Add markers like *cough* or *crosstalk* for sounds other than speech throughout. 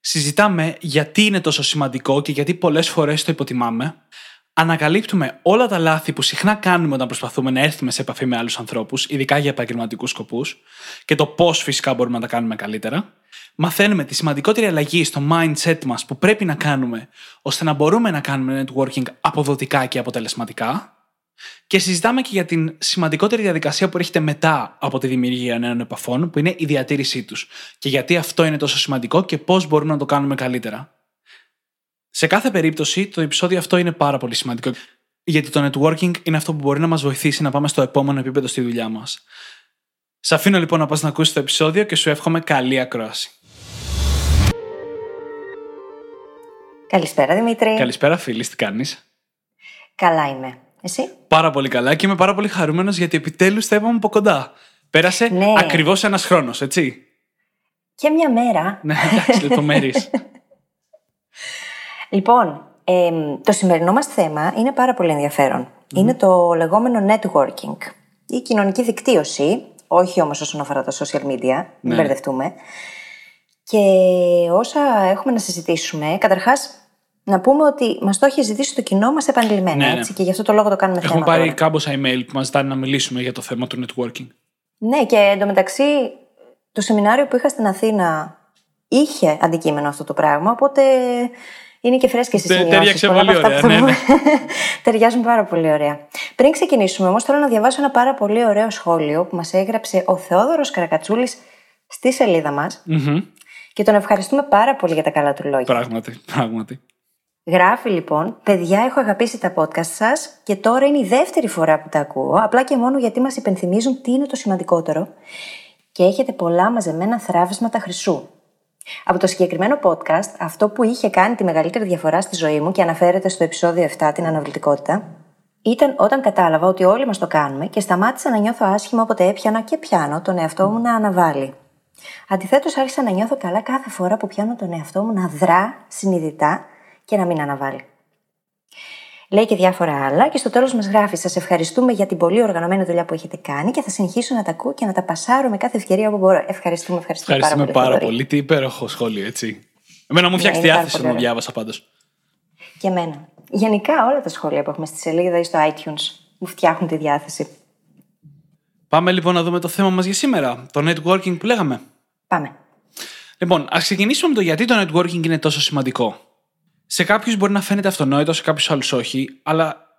Συζητάμε γιατί είναι τόσο σημαντικό και γιατί πολλές φορές το υποτιμάμε. Ανακαλύπτουμε όλα τα λάθη που συχνά κάνουμε όταν προσπαθούμε να έρθουμε σε επαφή με άλλους ανθρώπους, ειδικά για επαγγελματικούς σκοπούς, και το πώς φυσικά μπορούμε να τα κάνουμε καλύτερα. Μαθαίνουμε τη σημαντικότερη αλλαγή στο mindset μας που πρέπει να κάνουμε ώστε να μπορούμε να κάνουμε networking αποδοτικά και αποτελεσματικά. Και συζητάμε και για την σημαντικότερη διαδικασία που έρχεται μετά από τη δημιουργία νέων επαφών, που είναι η διατήρησή τους. Και γιατί αυτό είναι τόσο σημαντικό και πώς μπορούμε να το κάνουμε καλύτερα. Σε κάθε περίπτωση, το επεισόδιο αυτό είναι πάρα πολύ σημαντικό. Γιατί το networking είναι αυτό που μπορεί να μας βοηθήσει να πάμε στο επόμενο επίπεδο στη δουλειά μας. Σε αφήνω λοιπόν να πας να ακούσεις το επεισόδιο και σου εύχομαι καλή ακρόαση. Καλησπέρα Δημήτρη. Καλησπέρα, φίλη, τι κάνεις; Καλά είμαι. Εσύ; Πάρα πολύ καλά και είμαι πάρα πολύ χαρούμενος γιατί επιτέλους θα είπαμε από κοντά. Πέρασε Ναι. ακριβώς ένας χρόνος, έτσι. Και μια μέρα. Ναι, εντάξει, λεπτομέρειες. *laughs* Λοιπόν, εμ, το σημερινό μας θέμα είναι πάρα πολύ ενδιαφέρον. Είναι το λεγόμενο networking. Η κοινωνική δικτύωση, όχι όμως όσον αφορά τα social media, Ναι. μην μπερδευτούμε. Και όσα έχουμε να συζητήσουμε, καταρχάς να πούμε ότι μας το έχει ζητήσει το κοινό μας επανειλημμένα, Ναι, ναι. έτσι, και γι' αυτό το λόγο το κάνουμε Έχουμε θέμα πάρει τώρα. κάμποσα email που μας ζητάνε να μιλήσουμε για το θέμα του networking. Ναι, και εντωμεταξύ το σεμινάριο που είχα στην Αθήνα είχε αντικείμενο αυτό το πράγμα, οπότε είναι και φρέσκες οι Τε- σημειώσεις. τέριαξε Πολλά πολύ από αυτά ωραία, που θα ναι, πούμε *laughs* Ταιριάζουν πάρα πολύ ωραία. Πριν ξεκινήσουμε όμως θέλω να διαβάσω ένα πάρα πολύ ωραίο σχόλιο που μας έγραψε ο Θεόδωρος Καρακατσούλης στη σελίδα μας Μμμ. και τον ευχαριστούμε πάρα πολύ για τα καλά του λόγια. Πράγματι, πράγματι. Γράφει λοιπόν, παιδιά, έχω αγαπήσει τα podcast σας και τώρα είναι η δεύτερη φορά που τα ακούω, απλά και μόνο γιατί μας υπενθυμίζουν τι είναι το σημαντικότερο και έχετε πολλά μαζεμένα θράβισματα χρυσού. Από το συγκεκριμένο podcast, αυτό που είχε κάνει τη μεγαλύτερη διαφορά στη ζωή μου και αναφέρεται στο επεισόδιο 7, την αναβλητικότητα, ήταν όταν κατάλαβα ότι όλοι μας το κάνουμε και σταμάτησα να νιώθω άσχημα όποτε έπιανα και πιάνω τον εαυτό μου να αναβάλει. Αντιθέτως, άρχισα να νιώθω καλά κάθε φορά που πιάνω τον εαυτό μου να δρά συνειδητά και να μην αναβάλει. Λέει και διάφορα άλλα και στο τέλος μας γράφει: Σας ευχαριστούμε για την πολύ οργανωμένη δουλειά που έχετε κάνει και θα συνεχίσω να τα ακούω και να τα πασάρω με κάθε ευκαιρία που μπορώ. Ευχαριστούμε, ευχαριστούμε, Ευχαριστούμε πάρα πάρα πολύ. πολύ. Τι υπέροχο σχόλιο, έτσι. Εμένα μου φτιάξει Ναι, είναι πάρα διάθεση πολύ όταν ωραίο. διάβασα πάντως. Και εμένα. Γενικά όλα τα σχόλια που έχουμε στη σελίδα ή στο iTunes μου φτιάχνουν τη διάθεση. Πάμε λοιπόν να δούμε το θέμα μας για σήμερα. Το networking που λέγαμε. Πάμε. Λοιπόν, ας ξεκινήσουμε με το γιατί το networking είναι τόσο σημαντικό. Σε κάποιους μπορεί να φαίνεται αυτονόητο, σε κάποιους άλλους όχι, αλλά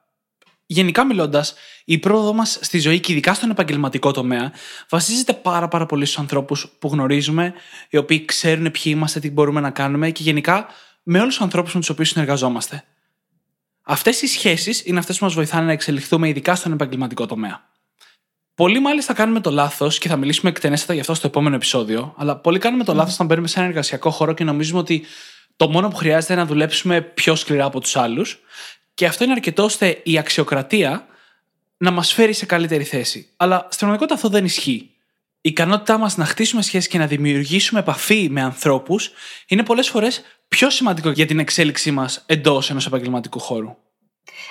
γενικά μιλώντας, η πρόοδο μας στη ζωή και ειδικά στον επαγγελματικό τομέα βασίζεται πάρα, πάρα πολύ στους ανθρώπους που γνωρίζουμε, οι οποίοι ξέρουν ποιοι είμαστε, τι μπορούμε να κάνουμε και γενικά με όλους τους ανθρώπους με τους οποίους συνεργαζόμαστε. Αυτές οι σχέσεις είναι αυτές που μας βοηθάνε να εξελιχθούμε ειδικά στον επαγγελματικό τομέα. Πολλοί μάλιστα κάνουμε το λάθος και θα μιλήσουμε εκτενέστατα γι' αυτό στο επόμενο επεισόδιο. Αλλά πολλοί κάνουμε το λάθος όταν μπαίνουμε σε ένα εργασιακό χώρο και νομίζουμε ότι το μόνο που χρειάζεται είναι να δουλέψουμε πιο σκληρά από τους άλλους. Και αυτό είναι αρκετό ώστε η αξιοκρατία να μας φέρει σε καλύτερη θέση. Αλλά στην πραγματικότητα αυτό δεν ισχύει. Η ικανότητά μας να χτίσουμε σχέσεις και να δημιουργήσουμε επαφή με ανθρώπους είναι πολλές φορές πιο σημαντικό για την εξέλιξή μας εντός ενός επαγγελματικού χώρου.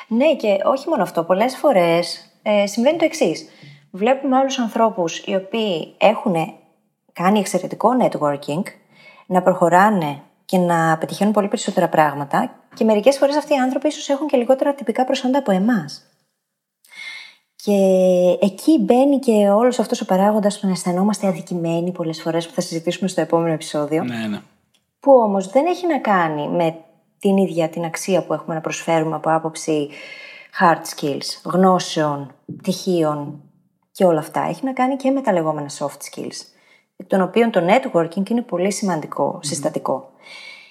Ναι, και όχι μόνο αυτό. Πολλές φορές ε, συμβαίνει το εξής. Βλέπουμε άλλους ανθρώπους οι οποίοι έχουν κάνει εξαιρετικό networking να προχωράνε και να πετυχαίνουν πολύ περισσότερα πράγματα και μερικές φορές αυτοί οι άνθρωποι ίσως έχουν και λιγότερα τυπικά προσόντα από εμάς. Και εκεί μπαίνει και όλος αυτός ο παράγοντας που να αισθανόμαστε αδικημένοι πολλές φορές που θα συζητήσουμε στο επόμενο επεισόδιο Ναι, ναι. που όμως δεν έχει να κάνει με την ίδια την αξία που έχουμε να προσφέρουμε από άποψη hard skills, γνώσεων, πτυχίων και όλα αυτά. Έχει να κάνει και με τα λεγόμενα soft skills, εκ των οποίων το networking είναι πολύ σημαντικό, συστατικό.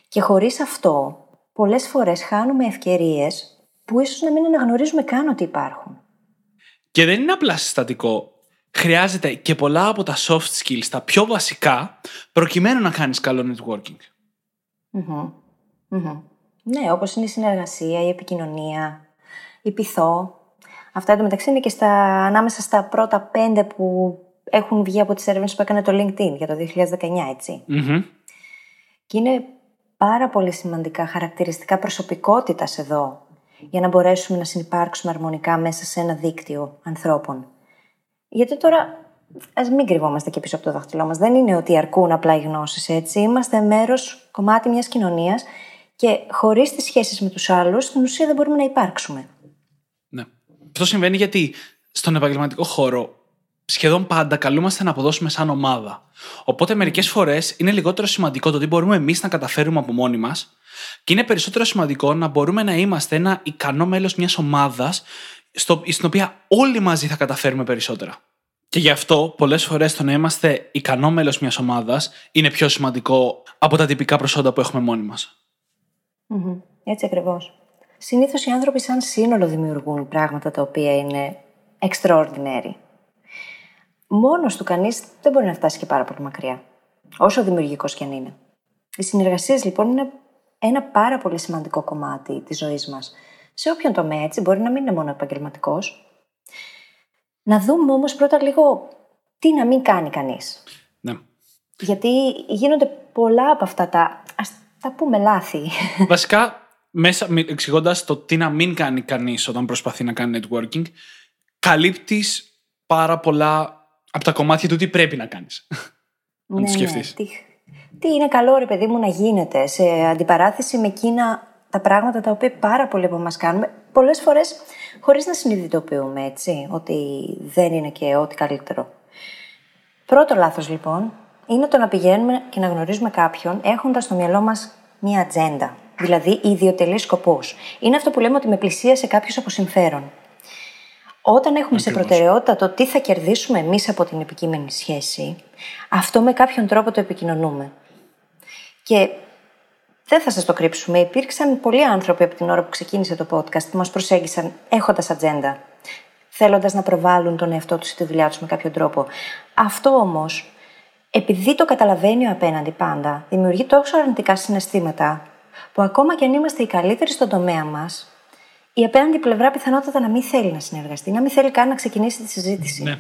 Και χωρίς αυτό, πολλές φορές χάνουμε ευκαιρίες που ίσως να μην αναγνωρίζουμε καν ότι υπάρχουν. Και δεν είναι απλά συστατικό. Χρειάζεται και πολλά από τα soft skills, τα πιο βασικά, προκειμένου να κάνεις καλό networking. Ναι, όπως είναι η συνεργασία, η επικοινωνία, η πειθό. Αυτά εντωμεταξύ είναι και στα, ανάμεσα στα πρώτα πέντε που έχουν βγει από τις έρευνες που έκανε το LinkedIn για το 2019, ετσι Και είναι πάρα πολύ σημαντικά χαρακτηριστικά προσωπικότητας εδώ για να μπορέσουμε να συνεπάρξουμε αρμονικά μέσα σε ένα δίκτυο ανθρώπων. Γιατί τώρα, ας μην κρυβόμαστε και πίσω από το δάχτυλό μας. Δεν είναι ότι αρκούν απλά οι γνώσεις, έτσι. Είμαστε μέρος, κομμάτι μιας κοινωνίας και χωρίς τις σχέσεις με τους άλλους, στην ουσία δεν μπορούμε να υπάρξουμε. Ναι. Αυτό συμβαίνει γιατί στον επαγγελματικό χώρο σχεδόν πάντα καλούμαστε να αποδώσουμε σαν ομάδα. Οπότε μερικές φορές είναι λιγότερο σημαντικό το τι μπορούμε εμείς να καταφέρουμε από μόνοι μας και είναι περισσότερο σημαντικό να μπορούμε να είμαστε ένα ικανό μέλος μιας ομάδας στην οποία όλοι μαζί θα καταφέρουμε περισσότερα. Και γι' αυτό πολλές φορές το να είμαστε ικανό μέλος μιας ομάδας είναι πιο σημαντικό από τα τυπικά προσόντα που έχουμε μόνοι μας. Έτσι ακριβώς. Συνήθως οι άνθρωποι, σαν σύνολο, δημιουργούν πράγματα τα οποία είναι extraordinary. Μόνος του κανείς δεν μπορεί να φτάσει και πάρα πολύ μακριά. Όσο δημιουργικός κι αν είναι. Οι συνεργασίες λοιπόν είναι ένα πάρα πολύ σημαντικό κομμάτι της ζωής μας. Σε όποιον τομέα έτσι, μπορεί να μην είναι μόνο επαγγελματικός. Να δούμε όμως πρώτα λίγο τι να μην κάνει κανείς. Ναι. Γιατί γίνονται πολλά από αυτά τα. Α τα πούμε λάθη. *laughs* Βασικά, μέσα εξηγώντας το τι να μην κάνει κανείς όταν προσπαθεί να κάνει networking, καλύπτεις πάρα πολλά από τα κομμάτια του τι πρέπει να κάνεις. *laughs* Ναι, να το σκεφτείς. Ναι, τι είναι καλό, ρε παιδί μου, να γίνεται σε αντιπαράθεση με εκείνα τα πράγματα τα οποία πάρα πολλοί από εμάς κάνουμε, πολλές φορές χωρίς να συνειδητοποιούμε έτσι, ότι δεν είναι και ό,τι καλύτερο. Πρώτο λάθος λοιπόν είναι το να πηγαίνουμε και να γνωρίζουμε κάποιον έχοντας στο μυαλό μας μία ατζέντα. Δηλαδή ιδιωτελείς σκοπούς. Είναι αυτό που λέμε ότι με πλησίασε κάποιος από συμφέρον. Όταν έχουμε σε προτεραιότητα το τι θα κερδίσουμε εμείς από την επικείμενη σχέση, αυτό με κάποιον τρόπο το επικοινωνούμε. Και δεν θα σας το κρύψουμε, υπήρξαν πολλοί άνθρωποι από την ώρα που ξεκίνησε το podcast που μας προσέγγισαν έχοντας ατζέντα, θέλοντας να προβάλλουν τον εαυτό τους ή τη δουλειά τους με κάποιο τρόπο. Αυτό όμως, επειδή το καταλαβαίνει ο απέναντι πάντα, δημιουργεί τόσο αρνητικά συναισθήματα, που ακόμα και αν είμαστε οι καλύτεροι στον τομέα μας, η απέναντι πλευρά πιθανότατα να μην θέλει να συνεργαστεί, να μην θέλει καν να ξεκινήσει τη συζήτηση. Ναι.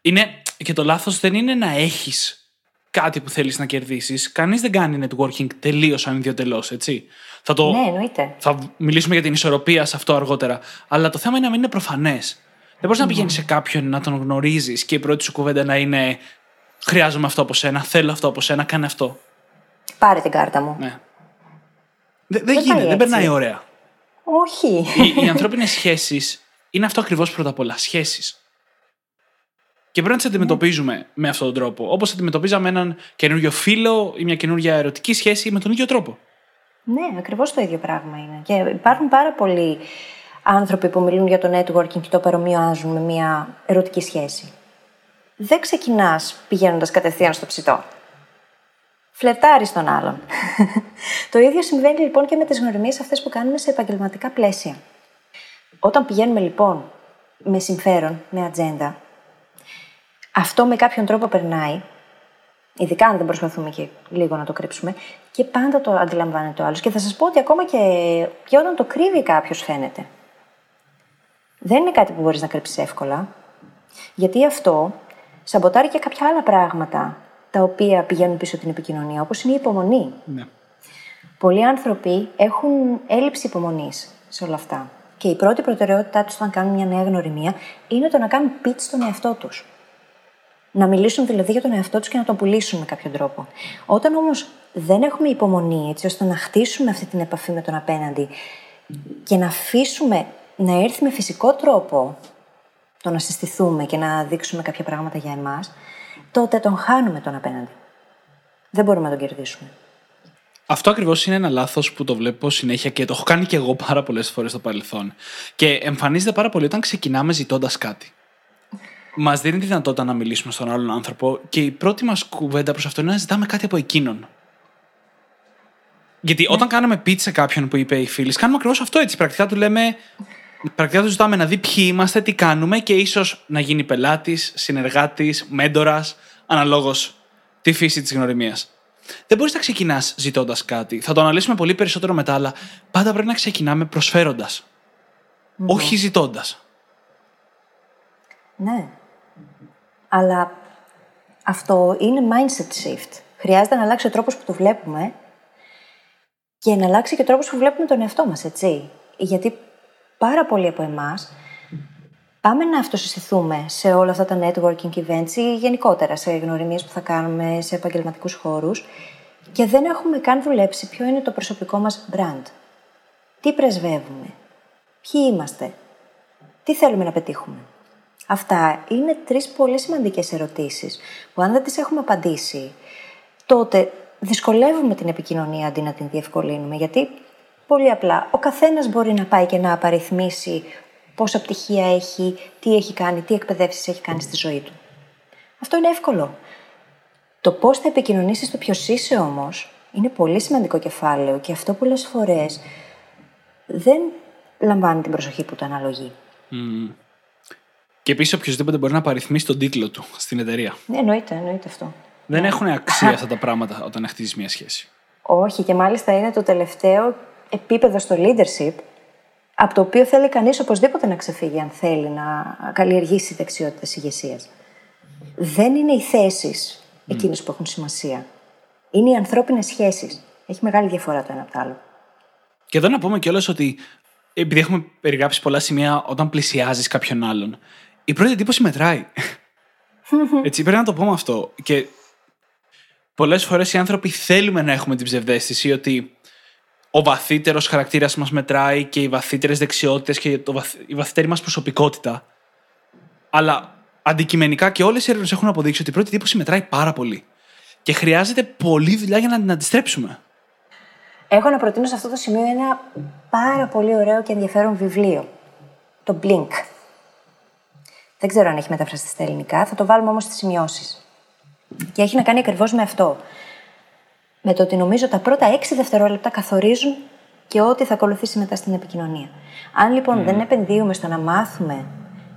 Είναι, και το λάθος δεν είναι να έχεις κάτι που θέλεις να κερδίσεις. Κανείς δεν κάνει networking τελείως ανιδιοτελώς, έτσι. Θα το... Ναι, εννοείται. Θα μιλήσουμε για την ισορροπία σε αυτό αργότερα. Αλλά το θέμα είναι να μην είναι προφανές. Δεν μπορείς να πηγαίνεις σε κάποιον να τον γνωρίζεις και η πρώτη σου κουβέντα να είναι Χρειάζομαι αυτό από σένα, θέλω αυτό από σένα, κάνε αυτό. Πάρε την κάρτα μου. Ναι. Δεν, δεν γίνεται, δεν περνάει ωραία. Όχι. Οι, οι ανθρώπινες σχέσεις είναι αυτό ακριβώς πρώτα απ' όλα. Σχέσεις. Και πρέπει να τις αντιμετωπίζουμε με αυτόν τον τρόπο. Όπως αντιμετωπίζαμε έναν καινούριο φίλο ή μια καινούργια ερωτική σχέση με τον ίδιο τρόπο. Ναι, ακριβώς το ίδιο πράγμα είναι. Και υπάρχουν πάρα πολλοί άνθρωποι που μιλούν για το networking και το παρομοιάζουν με μια ερωτική σχέση. Δεν ξεκινάς πηγαίνοντας κατευθείαν στο ψητό. Φλερτάρεις τον άλλον. *laughs* το ίδιο συμβαίνει λοιπόν και με τις γνωριμίες αυτές που κάνουμε σε επαγγελματικά πλαίσια. Όταν πηγαίνουμε λοιπόν με συμφέρον, με ατζέντα, αυτό με κάποιον τρόπο περνάει, ειδικά αν δεν προσπαθούμε και λίγο να το κρύψουμε, και πάντα το αντιλαμβάνεται ο άλλος. Και θα σας πω ότι ακόμα και, και όταν το κρύβει κάποιος φαίνεται. Δεν είναι κάτι που μπορείς να κρύψεις εύκολα, γιατί αυτό σαμποτάρει και κάποια άλλα πράγματα τα οποία πηγαίνουν πίσω την επικοινωνία, όπως είναι η υπομονή. Ναι. Πολλοί άνθρωποι έχουν έλλειψη υπομονής σε όλα αυτά. Και η πρώτη προτεραιότητά τους όταν κάνουν μια νέα γνωριμία είναι το να κάνουν pitch στον εαυτό τους. Να μιλήσουν δηλαδή για τον εαυτό τους και να τον πουλήσουν με κάποιο τρόπο. Όταν όμως δεν έχουμε υπομονή έτσι ώστε να χτίσουμε αυτή την επαφή με τον απέναντι και να αφήσουμε να έρθει με φυσικό τρόπο το να συστηθούμε και να δείξουμε κάποια πράγματα για εμάς, τότε τον χάνουμε τον απέναντι. Δεν μπορούμε να τον κερδίσουμε. Αυτό ακριβώς είναι ένα λάθος που το βλέπω συνέχεια και το έχω κάνει και εγώ πάρα πολλές φορές στο παρελθόν. Και εμφανίζεται πάρα πολύ όταν ξεκινάμε ζητώντας κάτι μας δίνει τη δυνατότητα να μιλήσουμε στον άλλον άνθρωπο και η πρώτη μας κουβέντα προς αυτό είναι να ζητάμε κάτι από εκείνον. Γιατί όταν κάναμε pitch σε κάποιον που είπε η φίλη, κάνουμε ακριβώς αυτό έτσι. Πρακτικά του λέμε. Πρακτικά του ζητάμε να δει ποιοι είμαστε, τι κάνουμε και ίσως να γίνει πελάτης, συνεργάτης, μέντορας, αναλόγως τη φύση της γνωριμίας. δεν μπορείς να ξεκινάς ζητώντας κάτι. Θα το αναλύσουμε πολύ περισσότερο μετά, αλλά πάντα πρέπει να ξεκινάμε προσφέροντας. Όχι ζητώντας. Ναι. Αλλά αυτό είναι mindset shift. Χρειάζεται να αλλάξει ο τρόπος που το βλέπουμε και να αλλάξει και ο τρόπος που βλέπουμε τον εαυτό μας, έτσι. Γιατί πάρα πολλοί από εμάς πάμε να αυτοσυστηθούμε σε όλα αυτά τα networking events ή γενικότερα σε γνωριμίες που θα κάνουμε σε επαγγελματικούς χώρους και δεν έχουμε καν δουλέψει ποιο είναι το προσωπικό μας brand. Τι πρεσβεύουμε, ποιοι είμαστε, τι θέλουμε να πετύχουμε. Αυτά είναι τρεις πολύ σημαντικές ερωτήσεις που αν δεν τις έχουμε απαντήσει, τότε δυσκολεύουμε την επικοινωνία αντί να την διευκολύνουμε. Γιατί πολύ απλά ο καθένας μπορεί να πάει και να απαριθμίσει πόσα πτυχία έχει, τι έχει κάνει, τι εκπαιδεύσεις έχει κάνει στη ζωή του. Αυτό είναι εύκολο. Το πώς θα επικοινωνήσεις το ποιος είσαι όμως είναι πολύ σημαντικό κεφάλαιο και αυτό πολλές φορές δεν λαμβάνει την προσοχή που το αναλογεί. Και επίσης, οποιοδήποτε μπορεί να παριθμίσει τον τίτλο του στην εταιρεία. Ναι, εννοείται, εννοείται αυτό. Δεν έχουν αξία *laughs* αυτά τα πράγματα όταν χτίζεις μια σχέση. Όχι, και μάλιστα είναι το τελευταίο επίπεδο στο leadership, από το οποίο θέλει κανείς οπωσδήποτε να ξεφύγει, αν θέλει να καλλιεργήσει δεξιότητες ηγεσίας. Δεν είναι οι θέσεις εκείνες που έχουν σημασία. Είναι οι ανθρώπινες σχέσεις. Έχει μεγάλη διαφορά το ένα από το άλλο. Και εδώ να πούμε κιόλας ότι επειδή έχουμε περιγράψει πολλά σημεία όταν πλησιάζεις κάποιον άλλον, η πρώτη εντύπωση μετράει. *laughs* Έτσι, πρέπει να το πούμε αυτό. Και πολλές φορές οι άνθρωποι θέλουμε να έχουμε την ψευδέστηση ότι ο βαθύτερος χαρακτήρας μας μετράει και οι βαθύτερες δεξιότητες και το η βαθύτερη μας προσωπικότητα. Αλλά αντικειμενικά και όλες οι έρευνες έχουν αποδείξει ότι η πρώτη εντύπωση μετράει πάρα πολύ. Και χρειάζεται πολλή δουλειά για να την αντιστρέψουμε. Έχω να προτείνω σε αυτό το σημείο ένα πάρα πολύ ωραίο και ενδιαφέρον βιβλίο. Το Blink. Δεν ξέρω αν έχει μεταφραστεί στα ελληνικά, θα το βάλουμε όμως στις σημειώσεις. Και έχει να κάνει ακριβώς με αυτό. Με το ότι νομίζω τα πρώτα έξι δευτερόλεπτα καθορίζουν και ό,τι θα ακολουθήσει μετά στην επικοινωνία. Αν λοιπόν δεν επενδύουμε στο να μάθουμε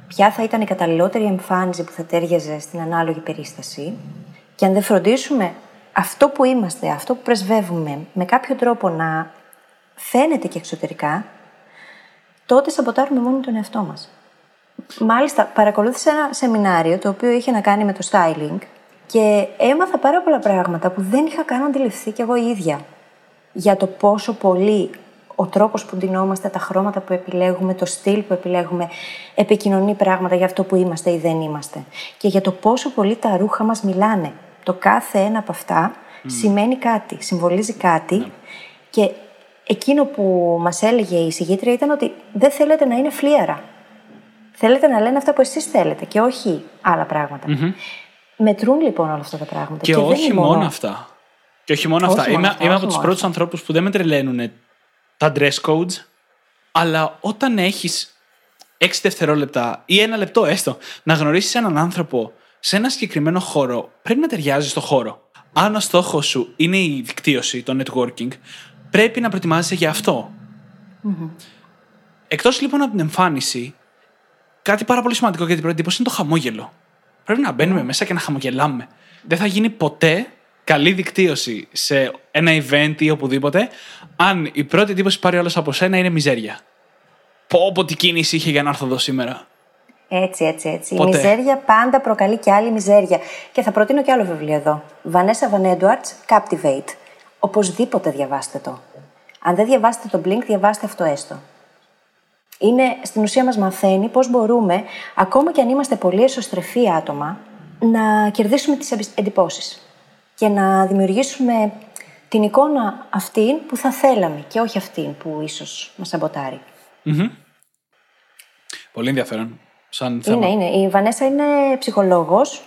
ποια θα ήταν η καταλληλότερη εμφάνιση που θα τέριαζε στην ανάλογη περίσταση, και αν δεν φροντίσουμε αυτό που είμαστε, αυτό που πρεσβεύουμε, με κάποιο τρόπο να φαίνεται και εξωτερικά, τότε σαμποτάρουμε μόνο τον εαυτό μας. Μάλιστα, παρακολούθησα ένα σεμινάριο το οποίο είχε να κάνει με το styling και έμαθα πάρα πολλά πράγματα που δεν είχα καν αντιληφθεί κι εγώ η ίδια. Για το πόσο πολύ ο τρόπος που ντυνόμαστε, τα χρώματα που επιλέγουμε, το στυλ που επιλέγουμε, επικοινωνεί πράγματα για αυτό που είμαστε ή δεν είμαστε. Και για το πόσο πολύ τα ρούχα μας μιλάνε. Το κάθε ένα από αυτά σημαίνει κάτι, συμβολίζει κάτι ναι. και εκείνο που μας έλεγε η συγγήτρια ήταν ότι δεν θέλετε να είναι φλίαρα. Θέλετε να λένε αυτά που εσείς θέλετε και όχι άλλα Μετρούν λοιπόν όλα αυτά τα πράγματα. Και, όχι μόνο αυτά. Και όχι μόνο αυτά. Είμαι, είμαι από τους πρώτους ανθρώπους που δεν με τρελαίνουν τα dress codes, αλλά όταν έχεις 6 δευτερόλεπτα ή ένα λεπτό έστω να γνωρίσεις έναν άνθρωπο σε ένα συγκεκριμένο χώρο, πρέπει να ταιριάζει στο χώρο. Αν ο στόχος σου είναι η δικτύωση, το networking, πρέπει να προετοιμάζεσαι για αυτό. Mm-hmm. Εκτός λοιπόν από την εμφάνιση, κάτι πάρα πολύ σημαντικό για την πρώτη εντύπωση είναι το χαμόγελο. Πρέπει να μπαίνουμε μέσα και να χαμογελάμε. Δεν θα γίνει ποτέ καλή δικτύωση σε ένα event ή οπουδήποτε, αν η πρώτη εντύπωση πάρει όλο από σένα είναι μιζέρια. Πω, πω τι κίνηση είχε για να έρθω εδώ σήμερα. Έτσι, έτσι, έτσι. Ποτέ. Η μιζέρια πάντα προκαλεί και άλλη μιζέρια. Και θα προτείνω και άλλο βιβλίο εδώ. Βανέσα Van Captivate. Οπωσδήποτε διαβάστε το. Αν δεν διαβάσετε το Blink, διαβάστε αυτό έστω. Είναι, στην ουσία μας μαθαίνει πώς μπορούμε, ακόμα και αν είμαστε πολύ εσωστρεφή άτομα, να κερδίσουμε τις εντυπώσεις και να δημιουργήσουμε την εικόνα αυτήν που θα θέλαμε και όχι αυτήν που ίσως μας σαμποταρει Πολύ ενδιαφέρον. Σαν θέμα. Είναι, είναι. Η Βανέσα είναι ψυχολόγος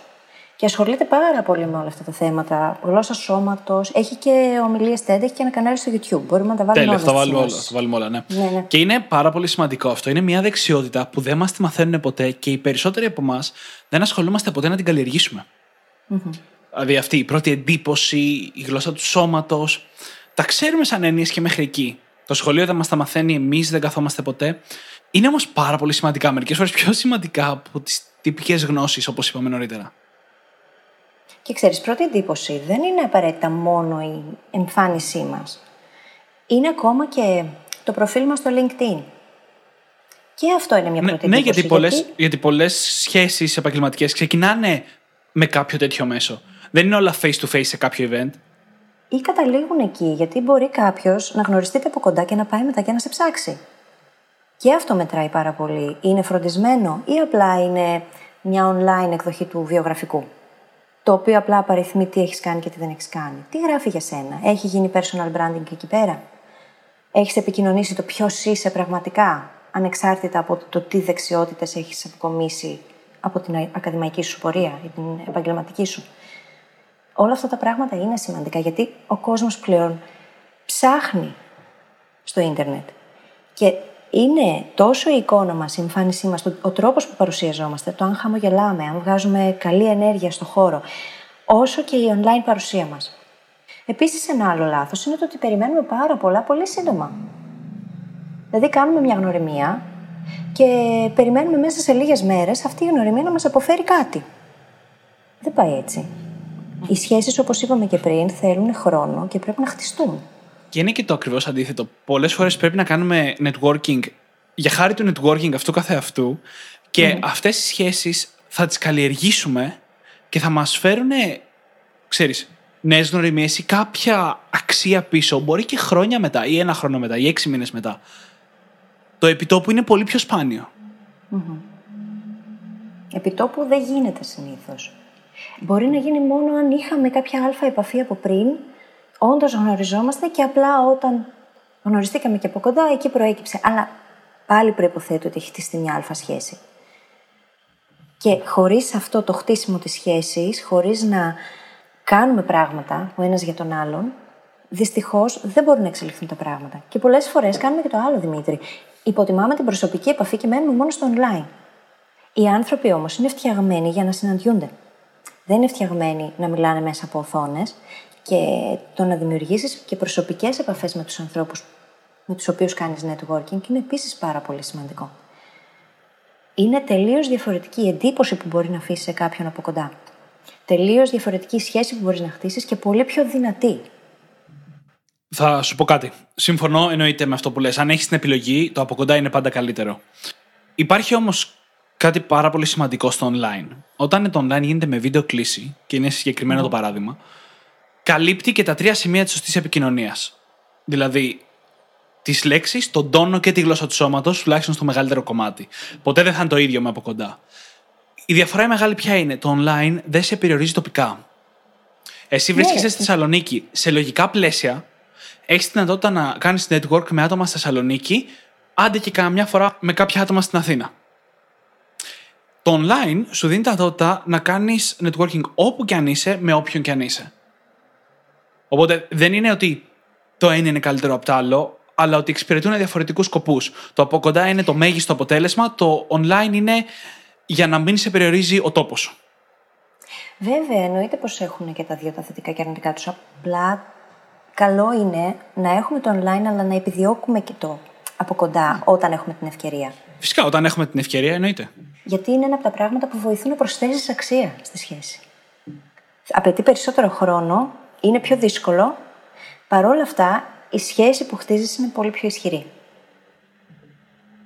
και ασχολείται πάρα πολύ με όλα αυτά τα θέματα. Γλώσσα σώματος. Έχει και ομιλίες TED, έχει και ένα κανάλι στο YouTube. Μπορούμε να τα βάλουμε όλα. Θα βάλουμε όλα, θα βάλουμε όλα ναι. Ναι, ναι. Και είναι πάρα πολύ σημαντικό αυτό. Είναι μια δεξιότητα που δεν μας τη μαθαίνουν ποτέ και οι περισσότεροι από εμάς δεν ασχολούμαστε ποτέ να την καλλιεργήσουμε. Mm-hmm. Δηλαδή αυτή η πρώτη εντύπωση, η γλώσσα του σώματος. Τα ξέρουμε σαν έννοιες και μέχρι εκεί. Το σχολείο δεν μας τα μαθαίνει, εμείς δεν καθόμαστε ποτέ. Είναι όμως πάρα πολύ σημαντικά. Μερικές φορές πιο σημαντικά από τις τυπικές γνώσεις, όπως είπαμε νωρίτερα. Και ξέρεις, πρώτη εντύπωση δεν είναι απαραίτητα μόνο η εμφάνισή μας. Είναι ακόμα και το προφίλ μας στο LinkedIn. Και αυτό είναι μια Ναι, πρώτη ναι εντύπωση. γιατί, πολλές, γιατί πολλές σχέσεις επαγγελματικές ξεκινάνε με κάποιο τέτοιο μέσο. Δεν είναι όλα face to face σε κάποιο event. Ή καταλήγουν εκεί, γιατί μπορεί κάποιος να γνωριστείτε από κοντά και να πάει μετά και να σε ψάξει. Και αυτό μετράει πάρα πολύ. Είναι φροντισμένο ή απλά είναι μια online εκδοχή του βιογραφικού; Το οποίο απλά απαριθμεί τι έχεις κάνει και τι δεν έχεις κάνει. Τι γράφει για σένα, έχει γίνει personal branding εκεί πέρα; Έχεις επικοινωνήσει το ποιος είσαι πραγματικά, ανεξάρτητα από το τι δεξιότητες έχεις αποκομίσει από την ακαδημαϊκή σου πορεία ή την επαγγελματική σου; Όλα αυτά τα πράγματα είναι σημαντικά γιατί ο κόσμος πλέον ψάχνει στο ίντερνετ. Και είναι τόσο η εικόνα μας, η εμφάνισή μας, το- ο τρόπος που παρουσιαζόμαστε, το αν χαμογελάμε, αν βγάζουμε καλή ενέργεια στο χώρο, όσο και η online παρουσία μας. Επίσης ένα άλλο λάθος είναι το ότι περιμένουμε πάρα πολλά πολύ σύντομα. Δηλαδή κάνουμε μια γνωριμία και περιμένουμε μέσα σε λίγες μέρες αυτή η γνωριμία να μας αποφέρει κάτι. Δεν πάει έτσι. Οι σχέσεις, όπως είπαμε και πριν, θέλουν χρόνο και πρέπει να χτιστούν. Και είναι και το ακριβώς αντίθετο. Πολλές φορές πρέπει να κάνουμε networking για χάρη του networking αυτού καθεαυτού και αυτές οι σχέσεις θα τις καλλιεργήσουμε και θα μας φέρουν, ξέρεις, νέες γνωριμίες ή κάποια αξία πίσω, μπορεί και χρόνια μετά ή ένα χρόνο μετά ή έξι μήνες μετά. Το επιτόπου είναι πολύ πιο σπάνιο. Επιτόπου δεν γίνεται συνήθως. Μπορεί να γίνει μόνο αν είχαμε κάποια αλφα επαφή από πριν, όντως γνωριζόμαστε και απλά όταν γνωριστήκαμε και από κοντά, εκεί προέκυψε. Αλλά πάλι προποθέτει ότι έχει χτιστεί μια αλφα σχέση. Και χωρίς αυτό το χτίσιμο της σχέσης, χωρίς να κάνουμε πράγματα ο ένας για τον άλλον, δυστυχώς δεν μπορούν να εξελιχθούν τα πράγματα. Και πολλές φορές κάνουμε και το άλλο, Δημήτρη. Υποτιμάμε την προσωπική επαφή και μένουμε μόνο στο online. Οι άνθρωποι όμως είναι φτιαγμένοι για να συναντιούνται. Δεν είναι φτιαγμένοι να μιλάνε μέσα από οθόνες και το να δημιουργήσεις και προσωπικές επαφές με τους ανθρώπους με τους οποίους κάνεις networking είναι επίσης πάρα πολύ σημαντικό. Είναι τελείως διαφορετική η εντύπωση που μπορεί να αφήσεις σε κάποιον από κοντά. Τελείως διαφορετική η σχέση που μπορείς να χτίσεις και πολύ πιο δυνατή. Θα σου πω κάτι. Συμφωνώ εννοείται με αυτό που λες. Αν έχεις την επιλογή, το από κοντά είναι πάντα καλύτερο. Υπάρχει όμως κάτι πάρα πολύ σημαντικό στο online. Όταν το online γίνεται με βίντεο κλίση, και είναι συγκεκριμένο το παράδειγμα, καλύπτει και τα τρία σημεία της σωστής επικοινωνίας. Δηλαδή, τις λέξεις, τον τόνο και τη γλώσσα του σώματος, τουλάχιστον στο μεγαλύτερο κομμάτι. Ποτέ δεν θα είναι το ίδιο με από κοντά. Η διαφορά η μεγάλη ποια είναι; Το online δεν σε περιορίζει τοπικά. Εσύ βρίσκεσαι στη Θεσσαλονίκη σε λογικά πλαίσια, έχεις τη δυνατότητα να κάνεις network με άτομα στη Θεσσαλονίκη, άντε και καμιά φορά με κάποια άτομα στην Αθήνα. Το online σου δίνει τη δυνατότητα να κάνεις networking όπου και αν είσαι, με όποιον και αν είσαι. Οπότε δεν είναι ότι το ένα είναι καλύτερο από το άλλο, αλλά ότι εξυπηρετούν διαφορετικούς σκοπούς. Το από κοντά είναι το μέγιστο αποτέλεσμα, το online είναι για να μην σε περιορίζει ο τόπος σου. Βέβαια, εννοείται πως έχουν και τα δύο τα θετικά και αρνητικά τους. Απλά καλό είναι να έχουμε το online, αλλά να επιδιώκουμε και το από κοντά όταν έχουμε την ευκαιρία. Φυσικά, όταν έχουμε την ευκαιρία, εννοείται. Γιατί είναι ένα από τα πράγματα που βοηθούν να προσθέσεις αξία στη σχέση. Απαιτεί περισσότερο χρόνο, είναι πιο δύσκολο. Παρ' όλα αυτά, η σχέση που χτίζεις είναι πολύ πιο ισχυρή.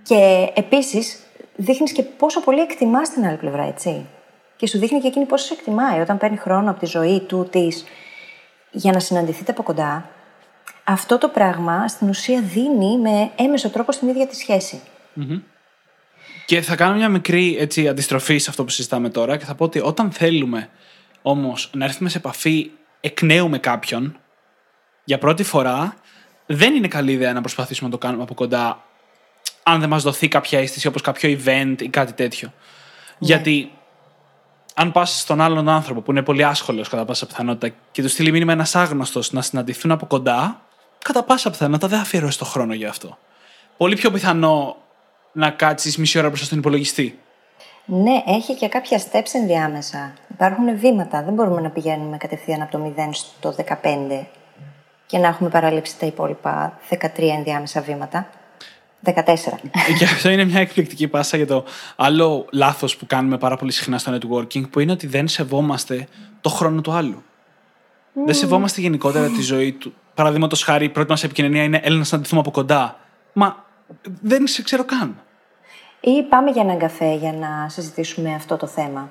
Και επίσης, δείχνεις και πόσο πολύ εκτιμάς την άλλη πλευρά, έτσι. Και σου δείχνει και εκείνη πόσο σε εκτιμάει όταν παίρνει χρόνο από τη ζωή του, της, για να συναντηθείτε από κοντά. Αυτό το πράγμα στην ουσία δίνει με έμεσο τρόπο στην ίδια τη σχέση. Και θα κάνω μια μικρή έτσι, αντιστροφή σε αυτό που συζητάμε τώρα και θα πω ότι όταν θέλουμε όμως να έρθουμε σε επαφή εκ νέου με κάποιον για πρώτη φορά, δεν είναι καλή ιδέα να προσπαθήσουμε να το κάνουμε από κοντά αν δεν μας δοθεί κάποια αίσθηση όπως κάποιο event ή κάτι τέτοιο. Γιατί αν πας στον άλλον άνθρωπο που είναι πολύ άσχολος κατά πάσα πιθανότητα και του στείλει μήνυμα ένας άγνωστος να συναντηθούν από κοντά, κατά πάσα πιθανότητα δεν θα αφιερώσει το χρόνο για αυτό. Πολύ πιο πιθανό να κάτσεις μισή ώρα μπροστά στον υπολογιστή. Ναι, έχει και κάποια steps ενδιάμεσα. Υπάρχουν βήματα. Δεν μπορούμε να πηγαίνουμε κατευθείαν από το 0 στο 15 και να έχουμε παραλείψει τα υπόλοιπα 13 ενδιάμεσα βήματα. 14. Και αυτό είναι μια εκπληκτική πάσα για το άλλο λάθος που κάνουμε πάρα πολύ συχνά στο networking, που είναι ότι δεν σεβόμαστε το χρόνο του άλλου. Δεν σεβόμαστε γενικότερα τη ζωή του. Παραδείγματος χάρη, η πρώτη μας επικοινωνία είναι Έλληνα να συναντηθούμε από κοντά. Μα δεν σε ξέρω καν. Ή πάμε για έναν καφέ για να συζητήσουμε αυτό το θέμα;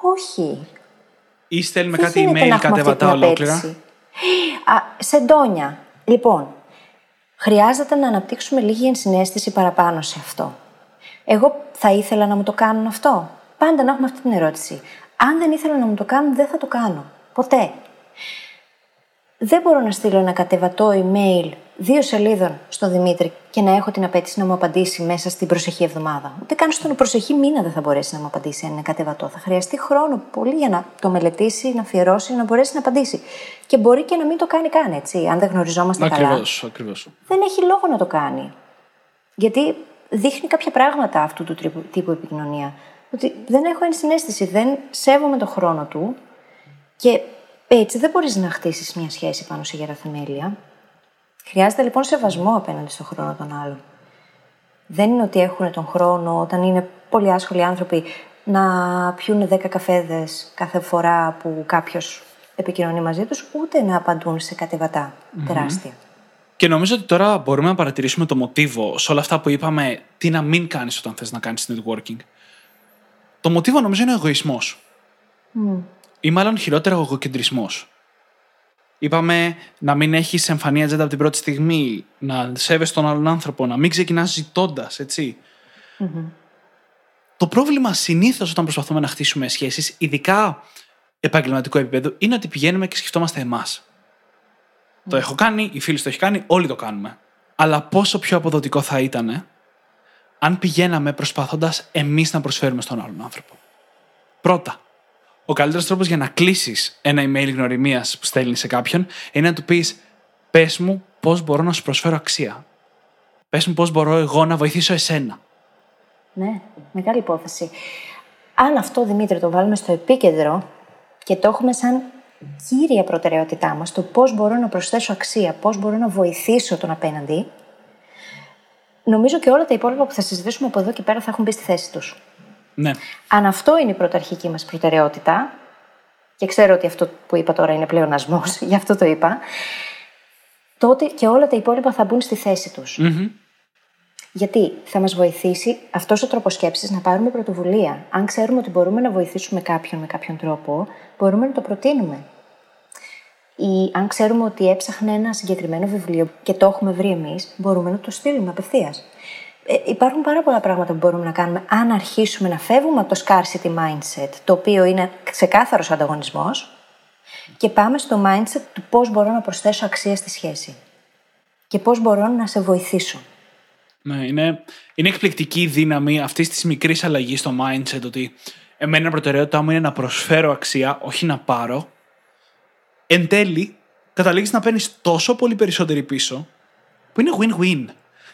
Όχι. Ή στέλνουμε Δεν κάτι γίνεται να email έχουμε αυτή κατεβατά την ολόκληρα; απέτηση. Α, σεντόνια. Λοιπόν, χρειάζεται να αναπτύξουμε λίγη ενσυναίσθηση παραπάνω σε αυτό. Εγώ θα ήθελα να μου το κάνουν αυτό. Πάντα να έχουμε αυτή την ερώτηση. Αν δεν ήθελα να μου το κάνουν, δεν θα το κάνω. Ποτέ. Δεν μπορώ να στείλω ένα κατεβατό email δύο σελίδων στο Δημήτρη και να έχω την απέτηση να μου απαντήσει μέσα στην προσεχή εβδομάδα. Ούτε καν στον προσεχή μήνα δεν θα μπορέσει να μου απαντήσει αν είναι κατεβατό. Θα χρειαστεί χρόνο πολύ για να το μελετήσει, να αφιερώσει, να μπορέσει να απαντήσει. Και μπορεί και να μην το κάνει καν, έτσι, αν δεν γνωριζόμαστε καλά. Ακριβώς, ακριβώς. Δεν έχει λόγο να το κάνει. Γιατί δείχνει κάποια πράγματα αυτού του τρίπου- τύπου επικοινωνία. Ότι δεν έχω ενσυναίσθηση, δεν σέβομαι το χρόνο του και έτσι δεν μπορείς να χτίσεις μια σχέση πάνω σε γερά θεμέλια. Χρειάζεται λοιπόν σεβασμό απέναντι στον χρόνο των άλλων. Δεν είναι ότι έχουν τον χρόνο όταν είναι πολύ άσχολοι άνθρωποι να πιούν 10 καφέδες κάθε φορά που κάποιος επικοινωνεί μαζί τους, ούτε να απαντούν σε κατεβατά τεράστια. Και νομίζω ότι τώρα μπορούμε να παρατηρήσουμε το μοτίβο σε όλα αυτά που είπαμε τι να μην κάνεις όταν θες να κάνεις networking. Το μοτίβο νομίζω είναι ο εγωισμός. Ή μάλλον χειρότερα ο εγωκεντρισμός. Είπαμε να μην έχεις εμφανή ατζέντα από την πρώτη στιγμή, να σέβεσαι τον άλλον άνθρωπο, να μην ξεκινάς ζητώντας, έτσι. Το πρόβλημα συνήθως όταν προσπαθούμε να χτίσουμε σχέσεις, ειδικά επαγγελματικό επίπεδο, είναι ότι πηγαίνουμε και σκεφτόμαστε εμάς. Το έχω κάνει, οι φίλοι το έχει κάνει, όλοι το κάνουμε. Αλλά πόσο πιο αποδοτικό θα ήταν αν πηγαίναμε προσπαθώντας εμείς να προσφέρουμε στον άλλον άνθρωπο. Πρώτα, ο καλύτερος τρόπος για να κλείσεις ένα email γνωριμίας που στέλνει σε κάποιον είναι να του πεις: Πες μου πώς μπορώ να σου προσφέρω αξία. Πες μου πώς μπορώ εγώ να βοηθήσω εσένα. Ναι, μεγάλη υπόθεση. Αν αυτό, Δημήτρη, το βάλουμε στο επίκεντρο και το έχουμε σαν κύρια προτεραιότητά μας, το πώς μπορώ να προσθέσω αξία, πώς μπορώ να βοηθήσω τον απέναντι, νομίζω και όλα τα υπόλοιπα που θα συζητήσουμε από εδώ και πέρα θα έχουν μπει στη θέση τους. Ναι. Αν αυτό είναι η πρωταρχική μας προτεραιότητα, και ξέρω ότι αυτό που είπα τώρα είναι πλεονασμός, *laughs* γι' αυτό το είπα, τότε και όλα τα υπόλοιπα θα μπουν στη θέση τους. Γιατί θα μας βοηθήσει αυτός ο τρόπος σκέψης να πάρουμε πρωτοβουλία. Αν ξέρουμε ότι μπορούμε να βοηθήσουμε κάποιον με κάποιον τρόπο, μπορούμε να το προτείνουμε. Ή αν ξέρουμε ότι έψαχνε ένα συγκεκριμένο βιβλίο και το έχουμε βρει εμείς, μπορούμε να το στείλουμε απευθείας. Ε, υπάρχουν πάρα πολλά πράγματα που μπορούμε να κάνουμε αν αρχίσουμε να φεύγουμε από το scarcity mindset, το οποίο είναι ξεκάθαρος ανταγωνισμός, και πάμε στο mindset του πώς μπορώ να προσθέσω αξία στη σχέση. Και πώς μπορώ να σε βοηθήσω. Ναι, είναι, είναι εκπληκτική η δύναμη αυτής της μικρής αλλαγής στο mindset ότι εμένα η προτεραιότητά μου είναι να προσφέρω αξία, όχι να πάρω. Εν τέλει, καταλήγεις να παίρνεις τόσο πολύ περισσότερη πίσω, που είναι win-win.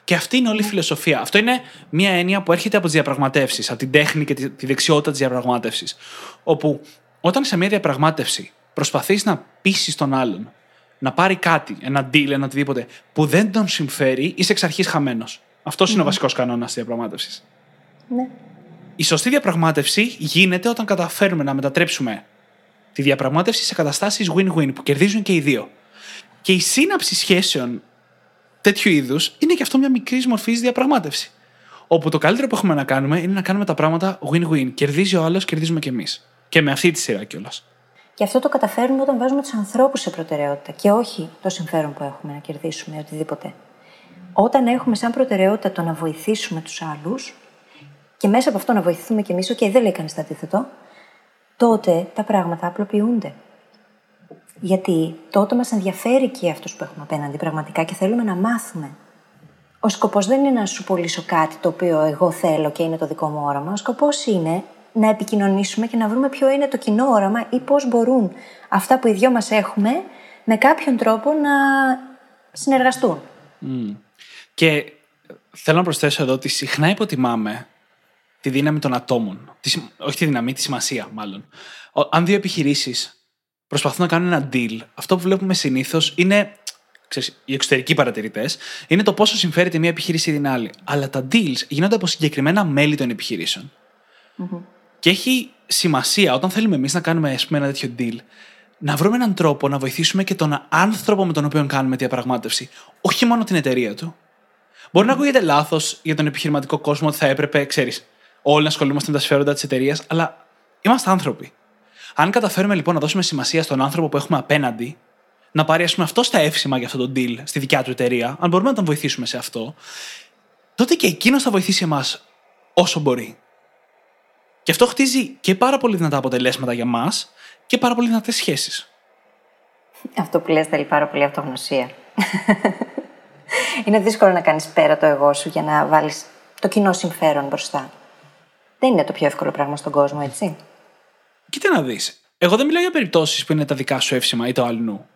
Και αυτή είναι όλη η φιλοσοφία. Αυτό είναι μια έννοια που έρχεται από τις διαπραγματεύσεις, από την τέχνη και τη, τη δεξιότητα της διαπραγμάτευσης. Όπου όταν σε μια διαπραγμάτευση προσπαθείς να πείσει τον άλλον να πάρει κάτι, ένα deal, ένα οτιδήποτε, που δεν τον συμφέρει, είσαι εξ αρχής χαμένος. Αυτός είναι ο βασικός κανόνας της διαπραγμάτευσης. Ναι. Η σωστή διαπραγμάτευση γίνεται όταν καταφέρουμε να μετατρέψουμε τη διαπραγμάτευση σε καταστάσεις win-win που κερδίζουν και οι δύο. Και η σύναψη σχέσεων τέτοιου είδους είναι και αυτό μια μικρή μορφή διαπραγμάτευση. Όπου το καλύτερο που έχουμε να κάνουμε είναι να κάνουμε τα πράγματα win-win. Κερδίζει ο άλλος, κερδίζουμε κι εμείς. Και με αυτή τη σειρά κιόλας. Και αυτό το καταφέρνουμε όταν βάζουμε τους ανθρώπους σε προτεραιότητα και όχι το συμφέρον που έχουμε να κερδίσουμε οτιδήποτε. Όταν έχουμε σαν προτεραιότητα το να βοηθήσουμε τους άλλους και μέσα από αυτό να βοηθηθούμε κι εμείς, OK, δεν λέει κανείς το αντίθετο, τότε τα πράγματα απλοποιούνται. Γιατί τότε μας ενδιαφέρει και αυτό που έχουμε απέναντι πραγματικά και θέλουμε να μάθουμε. Ο σκοπός δεν είναι να σου πουλήσω κάτι το οποίο εγώ θέλω και είναι το δικό μου όραμα. Ο σκοπός είναι να επικοινωνήσουμε και να βρούμε ποιο είναι το κοινό όραμα ή πώς μπορούν αυτά που οι δυο μας έχουμε με κάποιον τρόπο να συνεργαστούν. Και θέλω να προσθέσω εδώ ότι συχνά υποτιμάμε τη δύναμη των ατόμων. Τη, συμ- όχι τη δύναμη, τη σημασία μάλλον. Ο- αν δύο επιχειρήσεις προσπαθούν να κάνουν ένα deal, αυτό που βλέπουμε συνήθως είναι ξέρεις, οι εξωτερικοί παρατηρητές, είναι το πόσο συμφέρεται μια επιχείρηση ή την άλλη. Αλλά τα deals γίνονται από συγκεκριμένα μέλη των επιχειρήσεων. Και έχει σημασία όταν θέλουμε εμείς να κάνουμε ας πούμε, ένα τέτοιο deal, να βρούμε έναν τρόπο να βοηθήσουμε και τον άνθρωπο με τον οποίο κάνουμε τη διαπραγμάτευση. Όχι μόνο την εταιρεία του. Μπορεί να ακούγεται λάθος για τον επιχειρηματικό κόσμο ότι θα έπρεπε, ξέρεις, όλοι να ασχολούμαστε με τα συμφέροντα της εταιρείας, αλλά είμαστε άνθρωποι. Αν καταφέρουμε λοιπόν να δώσουμε σημασία στον άνθρωπο που έχουμε απέναντι, να πάρει ας πούμε, αυτό τα εύσημα για αυτό το deal στη δικιά του εταιρεία, αν μπορούμε να τον βοηθήσουμε σε αυτό, τότε και εκείνος θα βοηθήσει εμάς όσο μπορεί. Και αυτό χτίζει και πάρα πολύ δυνατά αποτελέσματα για μας και πάρα πολύ δυνατές σχέσεις. Αυτό που λες θέλει πάρα πολύ αυτογνωσία. είναι δύσκολο να κάνεις πέρα το εγώ σου για να βάλεις το κοινό συμφέρον μπροστά. Δεν είναι το πιο εύκολο πράγμα στον κόσμο, έτσι. Κοίτα να δεις. Εγώ δεν μιλάω για περιπτώσεις που είναι τα δικά σου εύσημα ή το αλλού.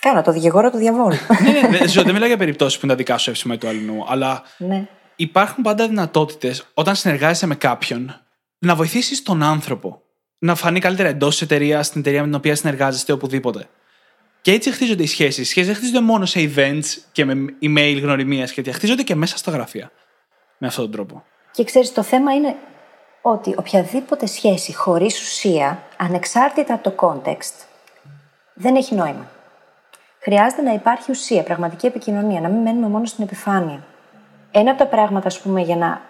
Κάνω το δικηγόρο του διαβόλου. *laughs* ναι, ναι, δεν, δεν μιλάω για περιπτώσεις που είναι τα δικά σου εύσημα ή το αλλού. Αλλά ναι. υπάρχουν πάντα δυνατότητες όταν συνεργάζεσαι με κάποιον να βοηθήσεις τον άνθρωπο να φανεί καλύτερα εντός της εταιρείας, στην εταιρεία με την οποία συνεργάζεστε, οπουδήποτε. Και έτσι χτίζονται οι σχέσεις. Οι σχέσεις δεν χτίζονται μόνο σε events και με email γνωριμίας και χτίζονται και μέσα στα γραφεία. Με αυτόν τον τρόπο. Και ξέρεις, το θέμα είναι ότι οποιαδήποτε σχέση χωρίς ουσία, ανεξάρτητα από το context, δεν έχει νόημα. Χρειάζεται να υπάρχει ουσία, πραγματική επικοινωνία, να μην μένουμε μόνο στην επιφάνεια. Ένα από τα πράγματα, ας πούμε, για να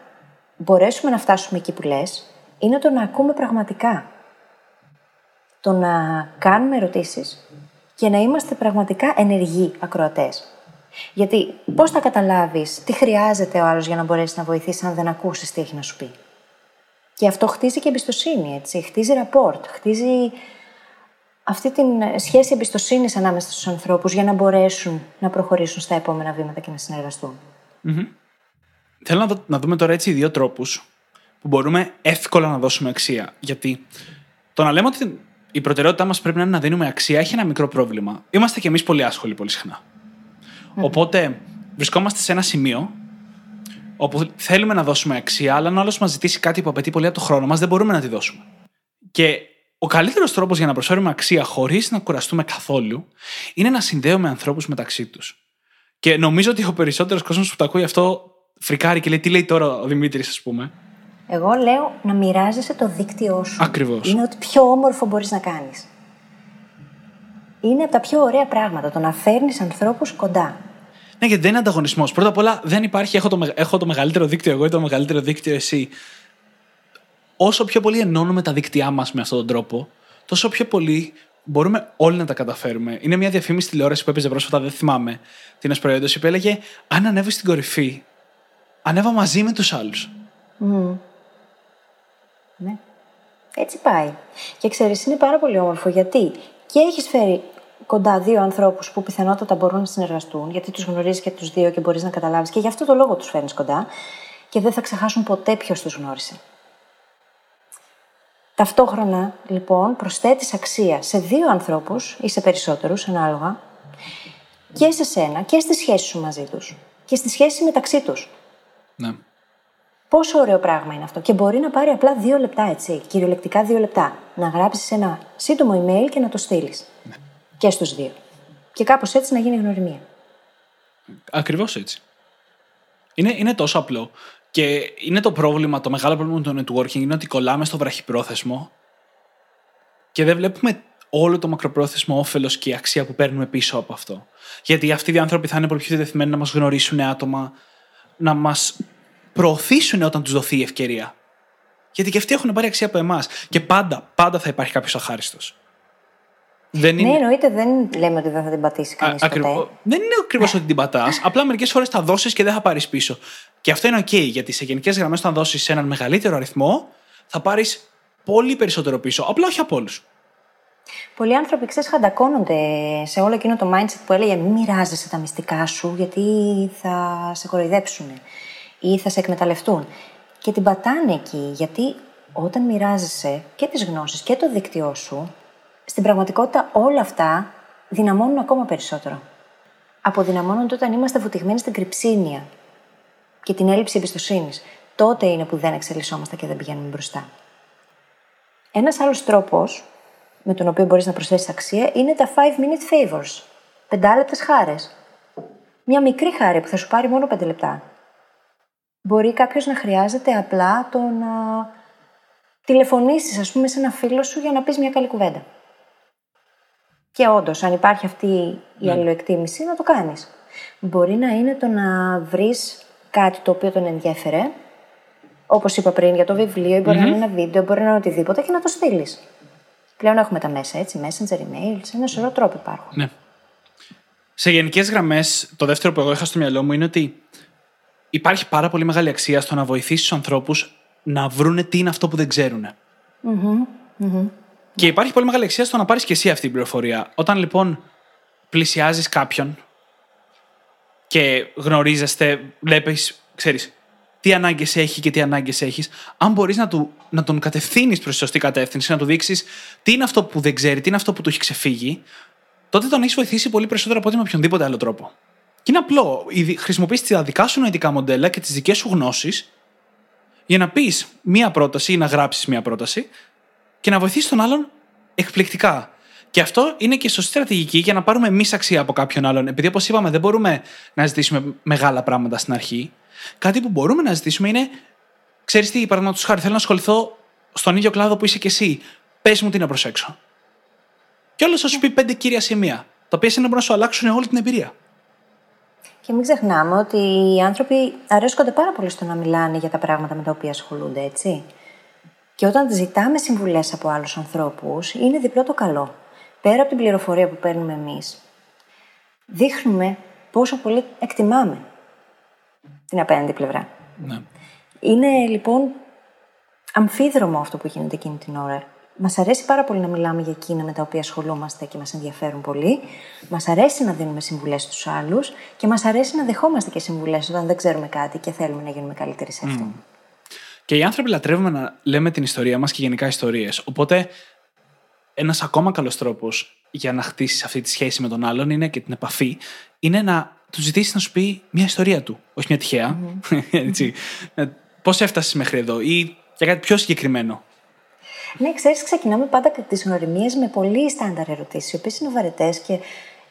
μπορέσουμε να φτάσουμε εκεί που λες, είναι το να ακούμε πραγματικά. Το να κάνουμε ερωτήσεις και να είμαστε πραγματικά ενεργοί ακροατές. Γιατί πώς θα καταλάβεις τι χρειάζεται ο άλλος για να μπορέσει να βοηθήσει αν δεν ακούσεις τι έχει να σου πει; Και αυτό χτίζει και εμπιστοσύνη, έτσι. Χτίζει ραπόρτ, χτίζει αυτή την σχέση εμπιστοσύνης ανάμεσα στους ανθρώπους για να μπορέσουν να προχωρήσουν στα επόμενα βήματα και να συνεργαστούν. Θέλω να, να δούμε τώρα έτσι δύο τρόπους που μπορούμε εύκολα να δώσουμε αξία. Γιατί το να λέμε ότι η προτεραιότητά μας πρέπει να είναι να δίνουμε αξία έχει ένα μικρό πρόβλημα. Είμαστε κι εμείς πολύ άσχολοι πολύ συχνά. Οπότε βρισκόμαστε σε ένα σημείο όπου θέλουμε να δώσουμε αξία, αλλά αν άλλος μας ζητήσει κάτι που απαιτεί πολύ από το χρόνο μας, δεν μπορούμε να τη δώσουμε. Και ο καλύτερος τρόπος για να προσφέρουμε αξία χωρίς να κουραστούμε καθόλου είναι να συνδέουμε ανθρώπους μεταξύ τους. Και νομίζω ότι ο περισσότερος κόσμος που το ακούει αυτό φρικάρει και λέει τι λέει τώρα ο Δημήτρης, ας πούμε. Εγώ λέω να μοιράζεσαι το δίκτυό σου. Ακριβώς. Είναι ότι πιο όμορφο μπορείς να κάνεις. Είναι από τα πιο ωραία πράγματα το να φέρνεις ανθρώπους κοντά. Ναι, γιατί δεν είναι ανταγωνισμός. Πρώτα απ' όλα δεν υπάρχει έχω το, έχω το μεγαλύτερο δίκτυο εγώ ή το μεγαλύτερο δίκτυο εσύ. Όσο πιο πολύ ενώνουμε τα δίκτυά μας με αυτόν τον τρόπο, τόσο πιο πολύ μπορούμε όλοι να τα καταφέρουμε. Είναι μια διαφήμιση τηλεόραση που έπαιζε πρόσφατα, δεν θυμάμαι την ως προϊόντος, που έλεγε Αν ανέβεις στην κορυφή, ανέβα μαζί με τους άλλους. Mm. Ναι. Έτσι πάει. Και ξέρεις, είναι πάρα πολύ όμορφο γιατί και έχεις φέρει κοντά δύο ανθρώπους που πιθανότατα μπορούν να συνεργαστούν, γιατί τους γνωρίζεις και τους δύο και μπορείς να καταλάβεις και γι' αυτό το λόγο τους φέρνεις κοντά και δεν θα ξεχάσουν ποτέ ποιος τους γνώρισε. Ταυτόχρονα, λοιπόν, προσθέτεις αξία σε δύο ανθρώπους ή σε περισσότερους, ανάλογα, και σε σένα και στη σχέση σου μαζί τους και στη σχέση μεταξύ τους. Ναι. Πόσο ωραίο πράγμα είναι αυτό. Και μπορεί να πάρει απλά δύο λεπτά, έτσι. Κυριολεκτικά δύο λεπτά. Να γράψεις ένα σύντομο email και να το στείλεις. Ναι. Και στους δύο. Και κάπως έτσι να γίνει γνωριμία. Ακριβώς έτσι. Είναι, είναι τόσο απλό. Και είναι το πρόβλημα, το μεγάλο πρόβλημα του networking είναι ότι κολλάμε στο βραχυπρόθεσμο και δεν βλέπουμε όλο το μακροπρόθεσμο όφελος και η αξία που παίρνουμε πίσω από αυτό. Γιατί αυτοί οι άνθρωποι θα είναι πολύ πιο διατεθειμένοι να μας γνωρίσουν άτομα, να μας προωθήσουν όταν τους δοθεί η ευκαιρία. Γιατί και αυτοί έχουν πάρει αξία από εμάς. Και πάντα, πάντα θα υπάρχει κάποιος αχάριστος. Δεν ναι, είναι... Ναι, εννοείται, δεν λέμε ότι δεν θα την πατήσει κανείς. Ακριβώς. Δεν είναι ακριβώς ότι την πατάς. Απλά μερικές φορές θα δώσεις και δεν θα πάρεις πίσω. Και αυτό είναι OK, γιατί σε γενικές γραμμές, όταν δώσεις έναν μεγαλύτερο αριθμό, θα πάρεις πολύ περισσότερο πίσω. Απλά όχι από όλους. Πολλοί άνθρωποι, ξέρεις, χαντακώνονται σε όλο εκείνο το mindset που έλεγε Μην μοιράζεσαι τα μυστικά σου, γιατί θα σε κοροϊδέψουν ή θα σε εκμεταλλευτούν. Και την πατάνε εκεί, γιατί όταν μοιράζεσαι και τις γνώσεις και το δίκτυό σου, στην πραγματικότητα όλα αυτά δυναμώνουν ακόμα περισσότερο. Αποδυναμώνονται όταν είμαστε βουτυγμένοι στην κρυψίνια και την έλλειψη εμπιστοσύνης. Τότε είναι που δεν εξελισσόμαστε και δεν πηγαίνουμε μπροστά. Ένας άλλος τρόπος με τον οποίο μπορείς να προσθέσεις αξία είναι τα 5 minute favors. Πεντάλεπτε χάρες. μια μικρή χάρη που θα σου πάρει μόνο πέντε λεπτά. Μπορεί κάποιος να χρειάζεται απλά το να τηλεφωνήσεις, ας πούμε, σε ένα φίλο σου για να πεις μια καλή κουβέντα. Και όντως, αν υπάρχει αυτή η Ναι. αλληλοεκτίμηση, να το κάνεις. Μπορεί να είναι το να βρεις κάτι το οποίο τον ενδιέφερε, όπως είπα πριν για το βιβλίο, ή μπορεί να είναι ένα βίντεο, μπορεί να είναι οτιδήποτε και να το στείλεις. Πλέον έχουμε τα μέσα, έτσι, messenger, email, σε ένα σωρό τρόποι υπάρχουν. Ναι. Σε γενικές γραμμές, το δεύτερο που εγώ είχα στο μυαλό μου είναι ότι υπάρχει πάρα πολύ μεγάλη αξία στο να βοηθήσεις τους ανθρώπους να βρούνε τι είναι αυτό που δεν ξέρουν. Και υπάρχει πολύ μεγάλη αξία στο να πάρεις και εσύ αυτή την πληροφορία. Όταν λοιπόν πλησιάζεις κάποιον και γνωρίζεστε, βλέπεις, ξέρεις, τι ανάγκες έχει και τι ανάγκες έχεις, αν μπορείς να, του, να τον κατευθύνεις προς τη σωστή κατεύθυνση, να του δείξεις τι είναι αυτό που δεν ξέρει, τι είναι αυτό που του έχει ξεφύγει, τότε τον έχεις βοηθήσει πολύ περισσότερο από ότι με οποιονδήποτε άλλο τρόπο. Και είναι απλό. Χρησιμοποιείς τα δικά σου νοητικά μοντέλα και τις δικές σου γνώσεις για να πεις μία πρόταση ή να γράψεις μία πρόταση και να βοηθήσει τον άλλον εκπληκτικά. Και αυτό είναι και σωστή στρατηγική για να πάρουμε εμείς αξία από κάποιον άλλον. Επειδή, όπως είπαμε, δεν μπορούμε να ζητήσουμε μεγάλα πράγματα στην αρχή. Κάτι που μπορούμε να ζητήσουμε είναι, ξέρεις τι, παραδείγματος χάρη, θέλω να ασχοληθώ στον ίδιο κλάδο που είσαι κι εσύ. Πες μου τι να προσέξω. Και όλος θα σου πει πέντε κύρια σημεία, τα οποία είναι μπορούν να σου αλλάξουν όλη την εμπειρία. Και μην ξεχνάμε ότι οι άνθρωποι αρέσκονται πάρα πολύ στο να μιλάνε για τα πράγματα με τα οποία ασχολούνται, έτσι. Και όταν ζητάμε συμβουλές από άλλους ανθρώπους, είναι διπλό το καλό. Πέρα από την πληροφορία που παίρνουμε εμείς, δείχνουμε πόσο πολύ εκτιμάμε την απέναντι πλευρά. Ναι. Είναι λοιπόν αμφίδρομο αυτό που γίνεται εκείνη την ώρα. Μας αρέσει πάρα πολύ να μιλάμε για εκείνα με τα οποία ασχολούμαστε και μας ενδιαφέρουν πολύ. Μας αρέσει να δίνουμε συμβουλές στους άλλους και μας αρέσει να δεχόμαστε και συμβουλές όταν δεν ξέρουμε κάτι και θέλουμε να γίνουμε καλύτεροι σε αυτό. Και οι άνθρωποι λατρεύουμε να λέμε την ιστορία μας και γενικά ιστορίες. Οπότε, ένας ακόμα καλός τρόπος για να χτίσεις αυτή τη σχέση με τον άλλον είναι και την επαφή, είναι να του ζητήσεις να σου πει μια ιστορία του. Όχι μια τυχαία. *laughs* Έτσι. Πώς έφτασες μέχρι εδώ ή για κάτι πιο συγκεκριμένο; Ναι, ξέρεις, ξεκινάμε πάντα τις γνωριμίες με πολύ στάνταρ ερωτήσεις, οι οποίες είναι βαρετές και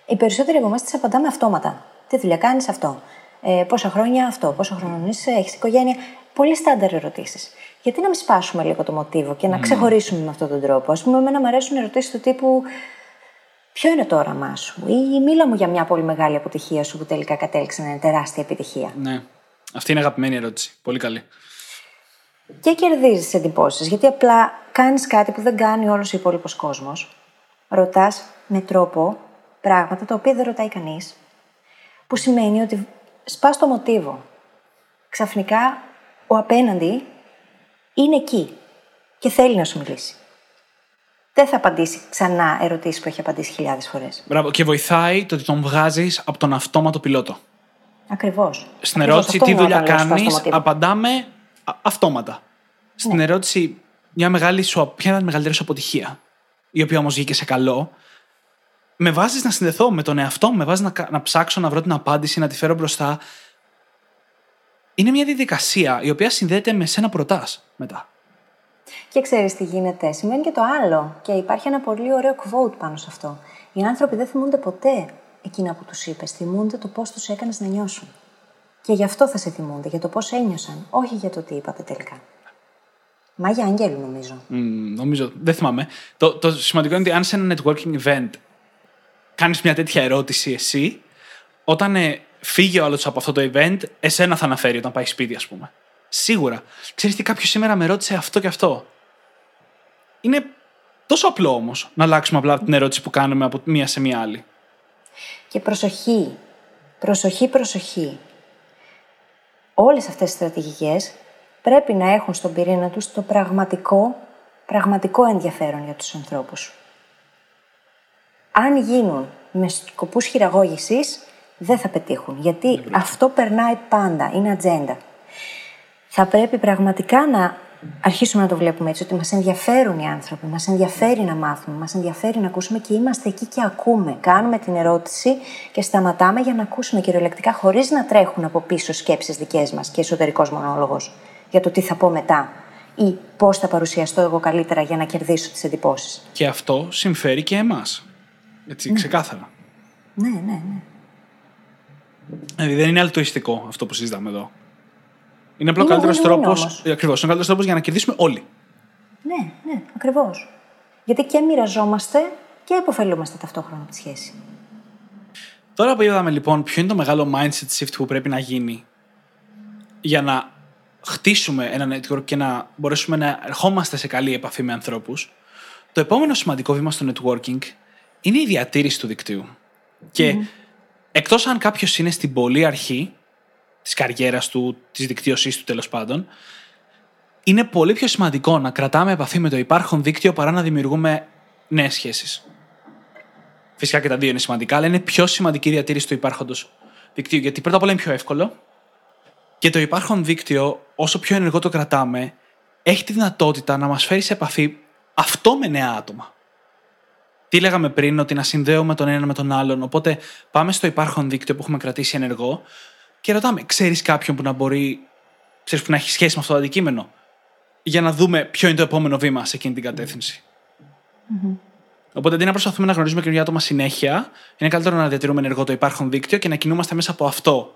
οι περισσότεροι από εμάς τις απαντάμε αυτόματα. Τι δουλειά κάνεις αυτό. Ε, πόσα χρόνια αυτό. Πόσο χρόνο είσαι, έχεις οικογένεια. Πολύ στάνταρ ερωτήσεις. Γιατί να μην σπάσουμε λίγο το μοτίβο και να ξεχωρίσουμε με αυτόν τον τρόπο; Α πούμε, εμένα μου αρέσουν ερωτήσεις του τύπου Ποιο είναι το όραμά σου, ή μίλα μου για μια πολύ μεγάλη αποτυχία σου που τελικά κατέληξε να είναι τεράστια επιτυχία. Ναι. Αυτή είναι αγαπημένη ερώτηση. Πολύ καλή. Και κερδίζεις εντυπώσεις, γιατί απλά κάνεις κάτι που δεν κάνει όλος ο υπόλοιπος κόσμος. Ρωτάς με τρόπο πράγματα τα οποία δεν ρωτάει κανείς. Που σημαίνει ότι σπάς το μοτίβο. Ξαφνικά ο απέναντι είναι εκεί και θέλει να σου μιλήσει. Δεν θα απαντήσει ξανά ερωτήσεις που έχει απαντήσει χιλιάδες φορές. Μπράβο. Και βοηθάει το ότι τον βγάζεις από τον αυτόματο πιλότο. Ακριβώς. Στην ερώτηση τι δουλειά κάνεις, απαντάμε α- αυτόματα. Στην ερώτηση, μια μεγάλη σου, ποια είναι η μεγαλύτερη σου αποτυχία, η οποία όμως βγήκε σε καλό, με βάζεις να συνδεθώ με τον εαυτό μου, με βάζεις να, κα- να ψάξω να βρω την απάντηση, να τη φέρω μπροστά. Είναι μια διαδικασία η οποία συνδέεται με σένα που ρωτάς μετά. Και ξέρεις τι γίνεται. Σημαίνει και το άλλο. Και υπάρχει ένα πολύ ωραίο quote πάνω σε αυτό. Οι άνθρωποι δεν θυμούνται ποτέ εκείνα που τους είπες. Θυμούνται το πώς τους έκανες να νιώσουν. Και γι' αυτό θα σε θυμούνται, για το πώς ένιωσαν, όχι για το τι είπατε τελικά. Μάγια Αγγέλου, νομίζω. Μ, νομίζω, δεν θυμάμαι. Το, το σημαντικό είναι ότι αν σε ένα networking event κάνεις μια τέτοια ερώτηση εσύ, όταν ε, φύγει ο άλλος από αυτό το event, εσένα θα αναφέρει όταν πάει σπίτι, ας πούμε. Σίγουρα. Ξέρεις τι, κάποιος σήμερα με ρώτησε αυτό και αυτό. Είναι τόσο απλό όμως να αλλάξουμε απλά την ερώτηση που κάνουμε από μία σε μία άλλη. Και προσοχή, προσοχή, προσοχή. Όλες αυτές οι στρατηγικές πρέπει να έχουν στον πυρήνα τους το πραγματικό, πραγματικό ενδιαφέρον για τους ανθρώπους. Αν γίνουν με σκοπούς χειραγώγησης, δεν θα πετύχουν. Γιατί αυτό περνάει πάντα, είναι ατζέντα. Θα πρέπει πραγματικά να αρχίσουμε να το βλέπουμε έτσι, ότι μας ενδιαφέρουν οι άνθρωποι, μας ενδιαφέρει να μάθουμε, μας ενδιαφέρει να ακούσουμε και είμαστε εκεί και ακούμε. Κάνουμε την ερώτηση και σταματάμε για να ακούσουμε κυριολεκτικά, χωρίς να τρέχουν από πίσω σκέψεις δικές μας και εσωτερικός μονόλογος για το τι θα πω μετά ή πώς θα παρουσιαστώ εγώ καλύτερα για να κερδίσω τις εντυπώσεις. Και αυτό συμφέρει και εμάς. Έτσι, ξεκάθαρα. Ναι, ναι, ναι. Δηλαδή δεν είναι αλτουιστικό αυτό που συζητάμε εδώ. Είναι απλό Είναι καλύτερος win-win τρόπο. όμως. Ακριβώς. Είναι ο καλύτερος τρόπος για να κερδίσουμε όλοι. Ναι, ναι, ακριβώς. Γιατί και μοιραζόμαστε και υποφελούμαστε ταυτόχρονα από τη σχέση. Τώρα που είδαμε λοιπόν ποιο είναι το μεγάλο mindset shift που πρέπει να γίνει για να χτίσουμε ένα network και να μπορέσουμε να ερχόμαστε σε καλή επαφή με ανθρώπους, το επόμενο σημαντικό βήμα στο networking είναι η διατήρηση του δικτύου. Και εκτός αν κάποιος είναι στην πολύ αρχή της καριέρας του, της δικτύωσής του τέλος πάντων, είναι πολύ πιο σημαντικό να κρατάμε επαφή με το υπάρχον δίκτυο παρά να δημιουργούμε νέες σχέσεις. Φυσικά και τα δύο είναι σημαντικά, αλλά είναι πιο σημαντική η διατήρηση του υπάρχοντος δικτύου. Γιατί πρώτα απ' όλα είναι πιο εύκολο και το υπάρχον δίκτυο, όσο πιο ενεργό το κρατάμε, έχει τη δυνατότητα να μας φέρει σε επαφή αυτό με νέα άτομα. Τι λέγαμε πριν, ότι να συνδέουμε τον ένα με τον άλλον. Οπότε πάμε στο υπάρχον δίκτυο που έχουμε κρατήσει ενεργό και ρωτάμε, ξέρεις κάποιον που να μπορεί, ξέρεις, που να έχει σχέση με αυτό το αντικείμενο, για να δούμε ποιο είναι το επόμενο βήμα σε εκείνη την κατεύθυνση. Οπότε αντί να προσπαθούμε να γνωρίζουμε καινούργια άτομα συνέχεια, είναι καλύτερο να διατηρούμε ενεργό το υπάρχον δίκτυο και να κινούμαστε μέσα από αυτό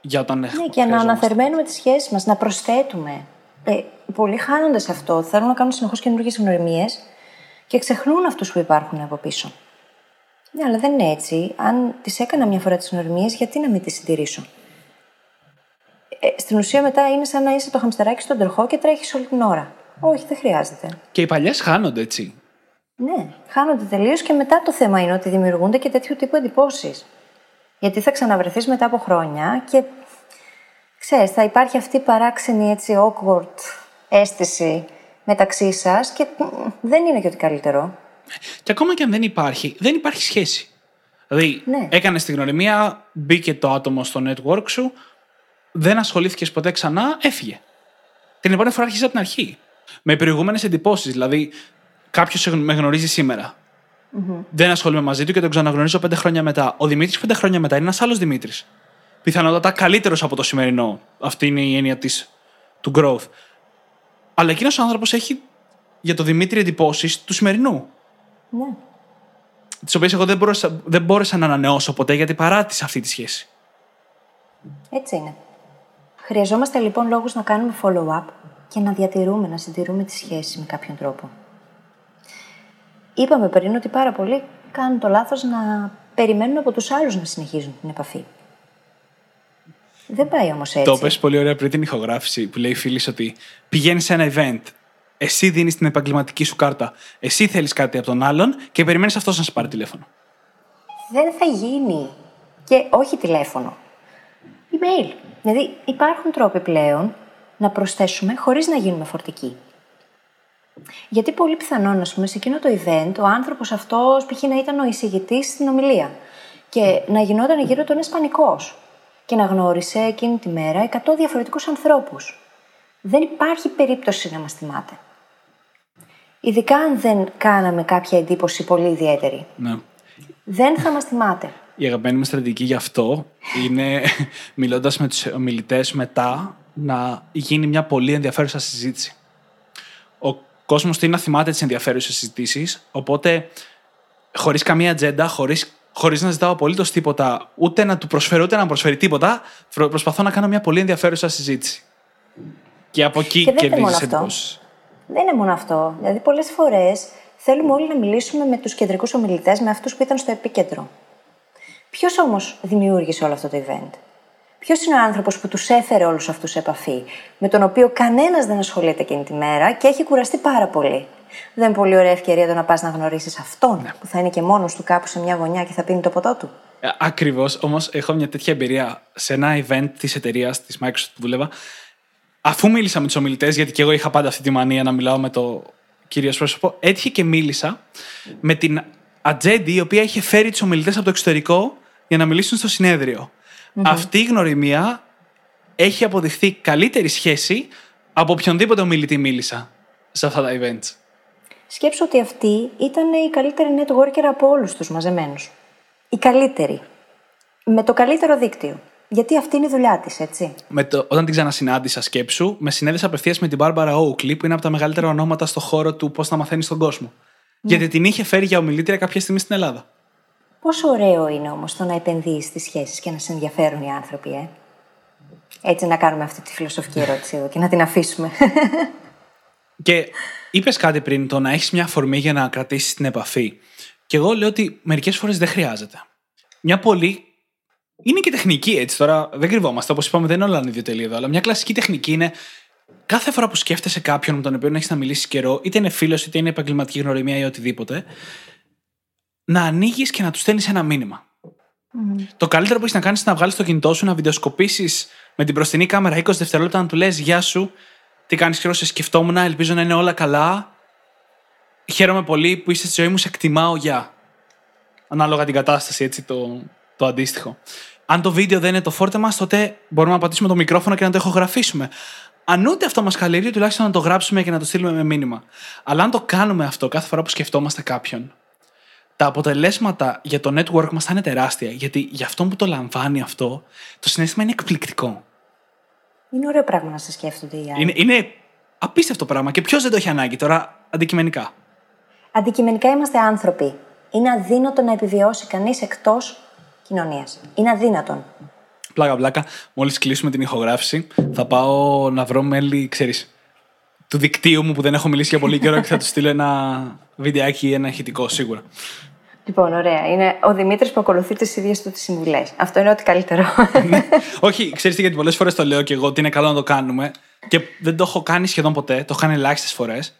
για όταν Ναι, έχουμε. και να αναθερμαίνουμε τις σχέσεις μας, να προσθέτουμε. Ε, πολλοί χάνονται σε αυτό. Θέλουν να κάνουν συνεχώς καινούργιες γνωριμίες και ξεχνούν αυτούς που υπάρχουν από πίσω. Ναι, αλλά δεν είναι έτσι. Αν τις έκανα μια φορά τις γνωριμίες, γιατί να μην τις συντηρήσω; Ε, στην ουσία μετά είναι σαν να είσαι το χαμστεράκι στον τροχό και τρέχεις όλη την ώρα. Όχι, δεν χρειάζεται. Και οι παλιές χάνονται έτσι. Ναι, χάνονται τελείως και μετά το θέμα είναι ότι δημιουργούνται και τέτοιου τύπου εντυπώσεις. Γιατί θα ξαναβρεθείς μετά από χρόνια και ξέρεις, θα υπάρχει αυτή η παράξενη έτσι awkward αίσθηση μεταξύ σας και μ, δεν είναι και ότι καλύτερο. Και ακόμα και αν δεν υπάρχει, δεν υπάρχει σχέση. Δηλαδή, Ναι. έκανες τη γνωριμία, μπήκε το άτομο στο network σου, δεν ασχολήθηκες ποτέ ξανά, έφυγε. Την επόμενη φορά άρχισε από την αρχή. Με προηγούμενες εντυπώσεις. Δηλαδή, κάποιος με γνωρίζει σήμερα. Δεν ασχολούμαι μαζί του και τον ξαναγνωρίζω πέντε χρόνια μετά. Ο Δημήτρης πέντε χρόνια μετά είναι ένας άλλος Δημήτρης. Πιθανότατα καλύτερος από το σημερινό. Αυτή είναι η έννοια της, του growth. Αλλά εκείνος ο άνθρωπος έχει για το Δημήτρη εντυπώσεις του σημερινού. Ναι. Τις οποίες εγώ δεν μπόρεσα, δεν μπόρεσα να ανανεώσω ποτέ γιατί παράτησα αυτή τη σχέση. Έτσι είναι. Χρειαζόμαστε λοιπόν λόγους να κάνουμε follow-up και να διατηρούμε, να συντηρούμε τη σχέση με κάποιον τρόπο. Είπαμε πριν ότι πάρα πολλοί κάνουν το λάθος να περιμένουν από τους άλλους να συνεχίζουν την επαφή. Δεν πάει όμως έτσι. Το πες πολύ ωραία πριν την ηχογράφηση που λέει η φίλη ότι πηγαίνεις σε ένα event. Εσύ δίνεις την επαγγελματική σου κάρτα. Εσύ θέλεις κάτι από τον άλλον και περιμένεις αυτός να σε πάρει τηλέφωνο. Δεν θα γίνει. Και όχι τηλέφωνο. Email. Δηλαδή υπάρχουν τρόποι πλέον να προσθέσουμε χωρίς να γίνουμε φορτικοί. Γιατί πολύ πιθανόν, ας πούμε, σε εκείνο το event, ο άνθρωπος αυτός π.χ. να ήταν ο εισηγητής στην ομιλία και να γινόταν γύρω του ένας πανικός και να γνώρισε εκείνη τη μέρα 100 διαφορετικούς ανθρώπους. Δεν υπάρχει περίπτωση να μας θυμάται. Ειδικά αν δεν κάναμε κάποια εντύπωση πολύ ιδιαίτερη. Ναι. Δεν θα μας θυμάται. Η αγαπημένη μου στρατηγική γι' αυτό είναι *laughs* μιλώντας με τους ομιλητές μετά να γίνει μια πολύ ενδιαφέρουσα συζήτηση. Ο κόσμος θέλει να θυμάται τις ενδιαφέρουσες συζητήσεις, οπότε χωρίς καμία ατζέντα, χωρίς χωρίς να ζητάω απολύτως τίποτα, ούτε να του προσφέρω ούτε να μου προσφέρει τίποτα, φρο- προσπαθώ να κάνω μια πολύ ενδιαφέρουσα συζήτηση. Και από εκεί Και δεν είναι μόνο κερδίζεις αυτό. εντυπώσει. Δεν είναι μόνο αυτό. Δηλαδή, πολλές φορές θέλουμε όλοι να μιλήσουμε με τους κεντρικούς ομιλητές, με αυτούς που ήταν στο επίκεντρο. Ποιος όμως δημιούργησε όλο αυτό το event; Ποιος είναι ο άνθρωπος που τους έφερε όλους αυτούς σε επαφή, με τον οποίο κανένας δεν ασχολείται εκείνη τη μέρα και έχει κουραστεί πάρα πολύ; Δεν είναι πολύ ωραία ευκαιρία το να πας να γνωρίσεις αυτόν, Ναι. που θα είναι και μόνος του κάπου σε μια γωνιά και θα πίνει το ποτό του; Ακριβώς. Όμως έχω μια τέτοια εμπειρία σε ένα event της εταιρείας της Microsoft που δούλευα. Αφού μίλησα με τους ομιλητές, γιατί και εγώ είχα πάντα αυτή τη μανία να μιλάω με το κυρίως πρόσωπο, έτυχε και μίλησα με την ατζέντη η οποία είχε φέρει τους ομιλητές από το εξωτερικό για να μιλήσουν στο συνεδριο Αυτή η γνωριμία έχει αποδειχθεί καλύτερη σχέση από οποιονδήποτε ομιλητή μίλησα σε αυτά τα events. Σκέψω ότι αυτή ήταν η καλύτερη networker από όλους τους μαζεμένους. Η καλύτερη. Με το καλύτερο δίκτυο. Γιατί αυτή είναι η δουλειά της, έτσι. με το, όταν την ξανασυνάντησα σκέψου, με συνέδεσα απευθείας με την Barbara Oakley, που είναι από τα μεγαλύτερα ονόματα στο χώρο του πώς να μαθαίνεις τον κόσμο. Γιατί την είχε φέρει για ομιλήτρια κάποια στιγμή στην Ελλάδα. Πόσο ωραίο είναι όμως το να επενδύεις στις σχέσεις και να σε ενδιαφέρουν οι άνθρωποι, ε; Έτσι να κάνουμε αυτή τη φιλοσοφική ερώτηση εδώ και να την αφήσουμε. *laughs* Και είπες κάτι πριν, το να έχεις μια αφορμή για να κρατήσεις την επαφή. Και εγώ λέω ότι μερικές φορές δεν χρειάζεται. Μια πολύ. Είναι και τεχνική έτσι τώρα, δεν κρυβόμαστε. Όπως είπαμε, δεν είναι όλα ανιδιοτελή εδώ. Αλλά μια κλασική τεχνική είναι κάθε φορά που σκέφτεσαι κάποιον με τον οποίο έχεις να μιλήσεις καιρό, είτε είναι φίλος, είτε είναι επαγγελματική γνωριμία ή οτιδήποτε, να ανοίγεις και να τους στέλνεις ένα μήνυμα. Το καλύτερο που έχεις να κάνεις είναι να βγάλεις το κινητό σου, να βιντεοσκοπήσεις με την μπροστινή κάμερα 20 δευτερόλεπτα, να του λες Γεια σου, τι κάνεις και σε σκεφτόμουν, ελπίζω να είναι όλα καλά. Χαίρομαι πολύ που είσαι στη ζωή μου, σε εκτιμάω, γεια. Ανάλογα την κατάσταση, έτσι το, το αντίστοιχο. Αν το βίντεο δεν είναι το φόρτε μας, τότε μπορούμε να πατήσουμε το μικρόφωνο και να το εχογραφήσουμε. Αν ούτε αυτό μας καλύπτει, τουλάχιστον να το γράψουμε και να το στείλουμε με μήνυμα. Αλλά αν το κάνουμε αυτό κάθε φορά που σκεφτόμαστε κάποιον, τα αποτελέσματα για το network μας θα είναι τεράστια. Γιατί για αυτόν που το λαμβάνει αυτό, το συνέστημα είναι εκπληκτικό. Είναι ωραίο πράγμα να σε σκέφτονται οι άλλοι. Είναι, είναι απίστευτο πράγμα. Και ποιος δεν το έχει ανάγκη τώρα, αντικειμενικά. Αντικειμενικά είμαστε άνθρωποι. Είναι αδύνατο να επιβιώσει κανείς εκτός κοινωνίας. Είναι αδύνατον. Πλάκα, πλάκα. Μόλις κλείσουμε την ηχογράφηση, θα πάω να βρω μέλη, ξέρεις, του δικτύου μου που δεν έχω μιλήσει για πολύ καιρό και θα τους στείλω ένα βιντεάκι ή ένα ηχητικό σίγουρα. Λοιπόν, ωραία. Είναι ο Δημήτρης που ακολουθεί τις ίδιες του τις συμβουλές. Αυτό είναι ό,τι καλύτερο. Ναι. Όχι, ξέρεις τι, γιατί πολλές φορές το λέω και εγώ ότι είναι καλό να το κάνουμε και δεν το έχω κάνει σχεδόν ποτέ. Το έχω κάνει ελάχιστες φορές.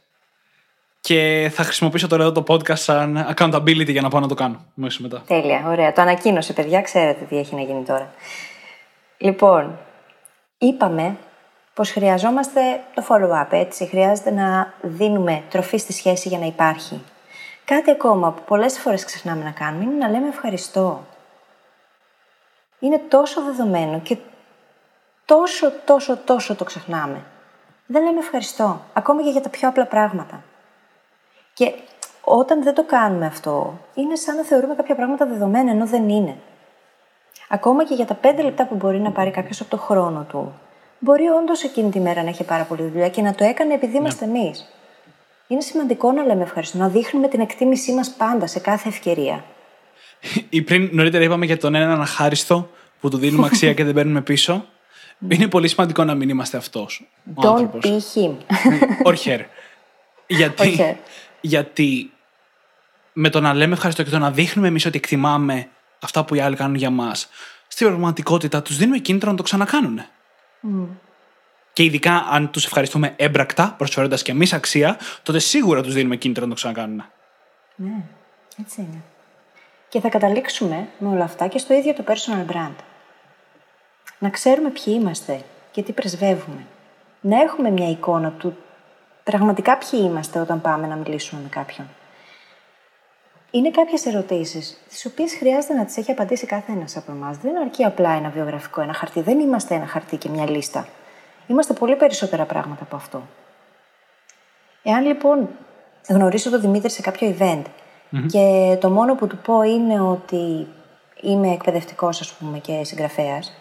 Και θα χρησιμοποιήσω τώρα εδώ το podcast σαν accountability για να πάω να το κάνω μέσα μετά. Τέλεια, ωραία. Το ανακοίνωσε, παιδιά. Ξέρετε τι έχει να γίνει τώρα. Λοιπόν, είπαμε πως χρειαζόμαστε το follow-up, έτσι. Χρειάζεται να δίνουμε τροφή στη σχέση για να υπάρχει. Κάτι ακόμα που πολλές φορές ξεχνάμε να κάνουμε είναι να λέμε ευχαριστώ. Είναι τόσο δεδομένο και τόσο, τόσο, τόσο το ξεχνάμε. Δεν λέμε ευχαριστώ, ακόμα και για τα πιο απλά πράγματα. Και όταν δεν το κάνουμε αυτό, είναι σαν να θεωρούμε κάποια πράγματα δεδομένα, ενώ δεν είναι. Ακόμα και για τα πέντε λεπτά που μπορεί να πάρει κάποιος από το χρόνο του, μπορεί όντως εκείνη τη μέρα να έχει πάρα πολύ δουλειά και να το έκανε επειδή είμαστε ναι. εμείς. Είναι σημαντικό να λέμε ευχαριστώ, να δείχνουμε την εκτίμησή μας πάντα σε κάθε ευκαιρία. Ή πριν νωρίτερα είπαμε για τον έναν αχάριστο που του δίνουμε αξία και *laughs* δεν παίρνουμε πίσω. Είναι πολύ σημαντικό να μην είμαστε αυτός. Don't be him. Or her. *laughs* Γιατί, γιατί με το να λέμε ευχαριστώ και το να δείχνουμε εμείς ότι εκτιμάμε αυτά που οι άλλοι κάνουν για μας, στην πραγματικότητα τους δίνουμε κίνητρο να το ξανακάνουν. Mm. Και ειδικά αν τους ευχαριστούμε έμπρακτα, προσφέροντας και εμείς αξία, τότε σίγουρα τους δίνουμε κίνητρο να το ξανακάνουν. Ναι, έτσι είναι. Και θα καταλήξουμε με όλα αυτά και στο ίδιο το personal brand. Να ξέρουμε ποιοι είμαστε και τι πρεσβεύουμε. Να έχουμε μια εικόνα του πραγματικά ποιοι είμαστε όταν πάμε να μιλήσουμε με κάποιον. Είναι κάποιες ερωτήσεις, τις οποίες χρειάζεται να τις έχει απαντήσει κάθε ένας από εμάς. Δεν αρκεί απλά ένα βιογραφικό, ένα χαρτί. Δεν είμαστε ένα χαρτί και μια λίστα. Είμαστε πολύ περισσότερα πράγματα από αυτό. Εάν λοιπόν γνωρίσω τον Δημήτρη σε κάποιο event και το μόνο που του πω είναι ότι είμαι εκπαιδευτικός, ας πούμε, και συγγραφέας,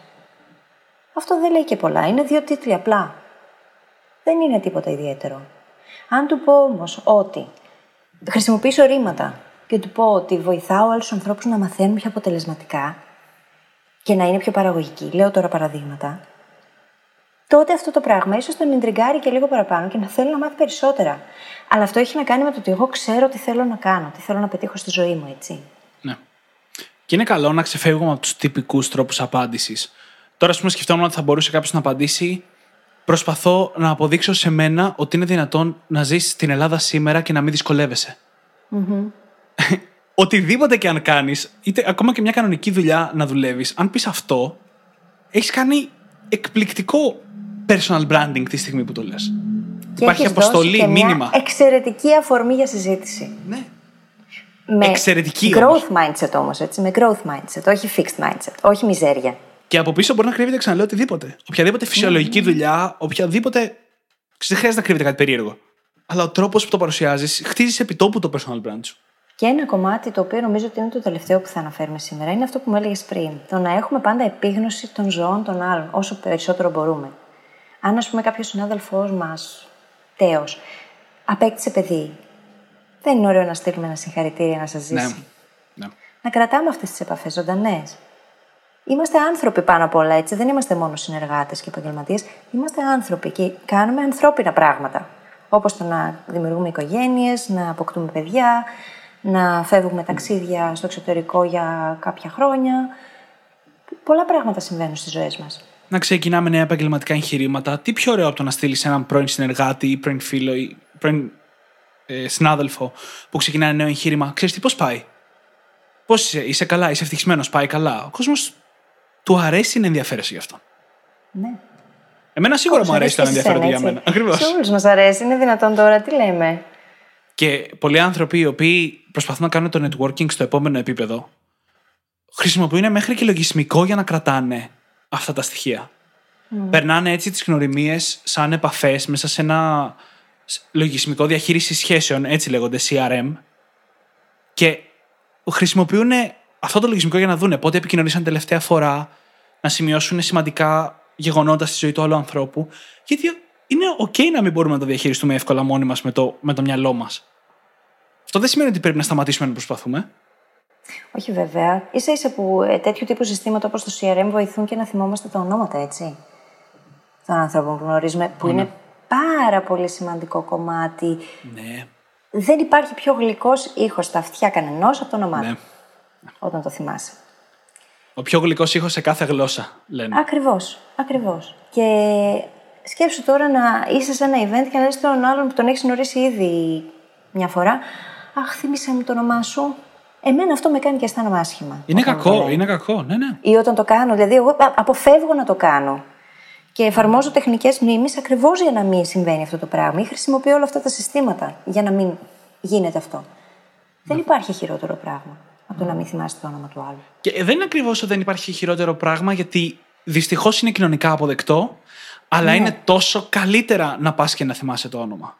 αυτό δεν λέει και πολλά. Είναι δύο τίτλοι απλά. Δεν είναι τίποτα ιδιαίτερο. Αν του πω όμως ότι χρησιμοποιήσω ρήματα και του πω ότι βοηθάω άλλους ανθρώπους να μαθαίνουν πιο αποτελεσματικά και να είναι πιο παραγωγικοί, λέω τώρα παραδείγματα, τότε αυτό το πράγμα ίσως τον εντριγκάρει και λίγο παραπάνω και να θέλει να μάθει περισσότερα. Αλλά αυτό έχει να κάνει με το ότι εγώ ξέρω τι θέλω να κάνω, τι θέλω να πετύχω στη ζωή μου, έτσι. Ναι. Και είναι καλό να ξεφεύγουμε από τους τυπικούς τρόπους απάντησης. Τώρα, ας πούμε, σκεφτόμουν ότι θα μπορούσε κάποιος να απαντήσει. Προσπαθώ να αποδείξω σε μένα ότι είναι δυνατόν να ζεις στην Ελλάδα σήμερα και να μην δυσκολεύεσαι. Mm-hmm. *laughs* Οτιδήποτε και αν κάνεις, είτε ακόμα και μια κανονική δουλειά να δουλεύεις, αν πεις αυτό, έχεις κάνει εκπληκτικό personal branding τη στιγμή που το λες. Υπάρχει αποστολή, και μήνυμα. Μια εξαιρετική αφορμή για συζήτηση. Ναι. Με εξαιρετική growth όμως. mindset όμως, έτσι. Με growth mindset, όχι fixed mindset, όχι μιζέρια. Και από πίσω μπορεί να κρύβεται, ξαναλέω, οτιδήποτε. Οποιαδήποτε φυσιολογική mm. δουλειά, οποιαδήποτε. Δεν χρειάζεται να κρύβεται κάτι περίεργο. Αλλά ο τρόπος που το παρουσιάζεις, χτίζεις επιτόπου το personal brand σου. Και ένα κομμάτι το οποίο νομίζω ότι είναι το τελευταίο που θα αναφέρουμε σήμερα είναι αυτό που μου έλεγες πριν. Το να έχουμε πάντα επίγνωση των ζωών των άλλων, όσο περισσότερο μπορούμε. Αν, ας πούμε, κάποιος συνάδελφός μας, τέος, απέκτησε παιδί, δεν είναι ωραίο να στείλουμε ένα συγχαρητήρια να σας ζήσει. Ναι. ναι. να κρατάμε αυτές τις επαφές ζωντανές. Είμαστε άνθρωποι πάνω απ' όλα, έτσι. Δεν είμαστε μόνο συνεργάτες και επαγγελματίες. Είμαστε άνθρωποι και κάνουμε ανθρώπινα πράγματα. Όπως το να δημιουργούμε οικογένειες, να αποκτούμε παιδιά, να φεύγουμε ταξίδια στο εξωτερικό για κάποια χρόνια. Πολλά πράγματα συμβαίνουν στις ζωές μας. Να ξεκινάμε νέα επαγγελματικά εγχειρήματα. Τι πιο ωραίο από το να στείλεις έναν πρώην συνεργάτη ή πρώην φίλο ή πρώην ε, συνάδελφο που ξεκινάει ένα νέο εγχείρημα; Ξέρεις τι, πώς πάει; Πώς είσαι, είσαι καλά, είσαι ευτυχισμένος, πάει καλά; Ο κόσμος του αρέσει να ενδιαφέρεσαι γι' αυτό. Ναι. Εμένα σίγουρα μου αρέσει το να και σε ενδιαφέρονται σένα, για έτσι. μένα. Ακριβώς. Σε όλου μας αρέσει. Είναι δυνατόν τώρα, τι λέμε; Και πολλοί άνθρωποι οι οποίοι προσπαθούν να κάνουν το networking στο επόμενο επίπεδο χρησιμοποιούν μέχρι και λογισμικό για να κρατάνε αυτά τα στοιχεία. Περνάνε έτσι τις γνωριμίες σαν επαφές μέσα σε ένα σ- λογισμικό διαχείριση σχέσεων, έτσι λέγονται CRM και χρησιμοποιούν αυτό το λογισμικό για να δούνε πότε επικοινωνήσαν τελευταία φορά, να σημειώσουν σημαντικά γεγονότα στη ζωή του άλλου ανθρώπου. Γιατί είναι OK να μην μπορούμε να το διαχειριστούμε εύκολα μόνοι μας με το, με το μυαλό μας. Αυτό δεν σημαίνει ότι πρέπει να σταματήσουμε να προσπαθούμε. Όχι βέβαια. σα ίσα που ε, τέτοιου τύπου συστήματα όπως το CRM βοηθούν και να θυμόμαστε τα ονόματα, έτσι. Των ανθρώπων που γνωρίζουμε, που είναι πάρα πολύ σημαντικό κομμάτι. Ναι. Δεν υπάρχει πιο γλυκός ήχος στα αυτιά κανενός από το όνομά του. ναι. Όταν το θυμάσαι. Ο πιο γλυκός ήχος σε κάθε γλώσσα, λένε. Ακριβώς. Ακριβώς. Και σκέψου τώρα να είσαι σε ένα event και να λες τον άλλον που τον έχεις γνωρίσει ήδη μια φορά. Αχ, θύμισε μου το όνομά σου. Εμένα αυτό με κάνει και αισθάνομαι άσχημα. είναι όταν μου κακό, το λένε. είναι κακό. Ναι, ναι. Ή όταν το κάνω. Δηλαδή, εγώ α- αποφεύγω να το κάνω. Και εφαρμόζω τεχνικές μνήμε ακριβώς για να μην συμβαίνει αυτό το πράγμα. Ή χρησιμοποιώ όλα αυτά τα συστήματα για να μην γίνεται αυτό. Δεν υπάρχει χειρότερο πράγμα από το να μην θυμάσαι το όνομα του άλλου. Και δεν είναι ακριβώς ότι δεν υπάρχει χειρότερο πράγμα, γιατί δυστυχώς είναι κοινωνικά αποδεκτό, αλλά Ναι. είναι τόσο καλύτερα να πας και να θυμάσαι το όνομα.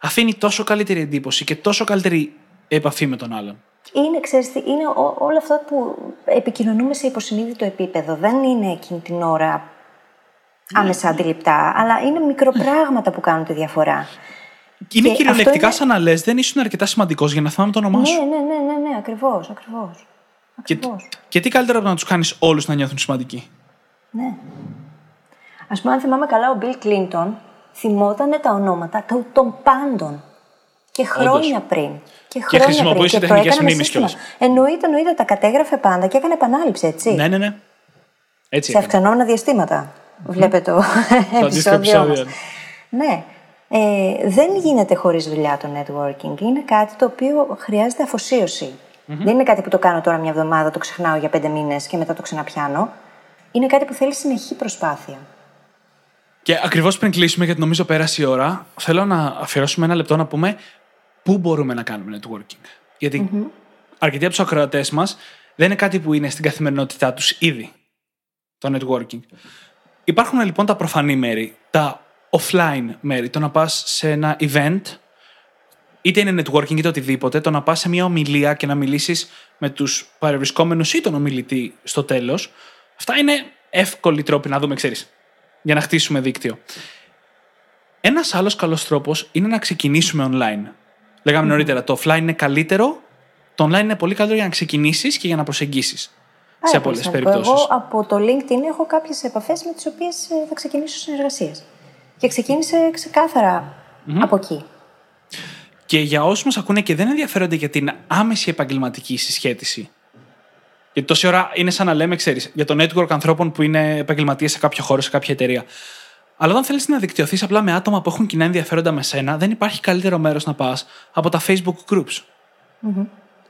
Αφήνει τόσο καλύτερη εντύπωση και τόσο καλύτερη επαφή με τον άλλον. Είναι, ξέρεις τι, είναι ό- όλα αυτά που επικοινωνούμε σε υποσυνείδητο επίπεδο. Δεν είναι εκείνη την ώρα άμεσα αντιληπτά, αλλά είναι μικροπράγματα που κάνουν τη διαφορά. Είναι Και κυριολεκτικά αυτό είναι- σαν να λες: Δεν ήσουν αρκετά σημαντικός για να θυμάμαι το όνομά Ναι, σου. ναι, ναι, ναι, ναι, ακριβώς, ακριβώς. Και, Ακριβώς. και τι καλύτερο από το να τους κάνεις όλους να νιώθουν σημαντικοί; Ναι. Ας πούμε, αν θυμάμαι καλά, ο Bill Clinton θυμόταν τα ονόματα των, των πάντων. Και χρόνια πριν. Και χρόνια χρησιμοποιούσε πριν. Και το τεχνικές έκανε με μνήμης σύστημα. κιόλας. Εννοείται, εννοείται, τα κατέγραφε πάντα και έκανε επανάληψη, έτσι. Ναι, ναι, ναι. Έτσι. σε έκανε. αυξανόμενα διαστήματα. Βλέπετε το, Το αντίστοιχο επεισόδιο μας. επεισόδιο. Ναι. Ε, δεν γίνεται χωρίς δουλειά το networking. Είναι κάτι το οποίο χρειάζεται αφοσίωση. Δεν είναι κάτι που το κάνω τώρα μια εβδομάδα, το ξεχνάω για πέντε μήνες και μετά το ξαναπιάνω. Είναι κάτι που θέλει συνεχή προσπάθεια. Και ακριβώς πριν κλείσουμε, γιατί νομίζω πέρασε η ώρα, θέλω να αφιερώσουμε ένα λεπτό να πούμε πού μπορούμε να κάνουμε networking; Γιατί αρκετοί από τους ακροατές μας δεν είναι κάτι που είναι στην καθημερινότητά τους ήδη το networking. Υπάρχουν λοιπόν τα προφανή μέρη, τα offline μέρη, το να πας σε ένα event, είτε είναι networking είτε οτιδήποτε, το να πας σε μια ομιλία και να μιλήσεις με τους παρευρισκόμενους ή τον ομιλητή στο τέλος. Αυτά είναι εύκολοι τρόποι να δούμε, ξέρεις, για να χτίσουμε δίκτυο. Ένας άλλος καλός τρόπος είναι να ξεκινήσουμε online. Λέγαμε νωρίτερα, το offline είναι καλύτερο, το online είναι πολύ καλύτερο για να ξεκινήσεις και για να προσεγγίσεις. Σε Πάρα πολλές πολύ σημαντικό. περιπτώσεις. Εγώ από το LinkedIn έχω κάποιες επαφές με τις οποίες ε, θα ξεκινήσω συνεργασίες. Και ξεκίνησε ξεκάθαρα από εκεί. Και για όσους μας ακούνε και δεν ενδιαφέρονται για την άμεση επαγγελματική συσχέτιση. Γιατί τόση ώρα είναι σαν να λέμε, ξέρεις, για το network ανθρώπων που είναι επαγγελματίες σε κάποιο χώρο, σε κάποια εταιρεία. Αλλά όταν θέλεις να δικτυωθείς απλά με άτομα που έχουν κοινά ενδιαφέροντα με σένα, δεν υπάρχει καλύτερο μέρος να πας από τα Facebook groups.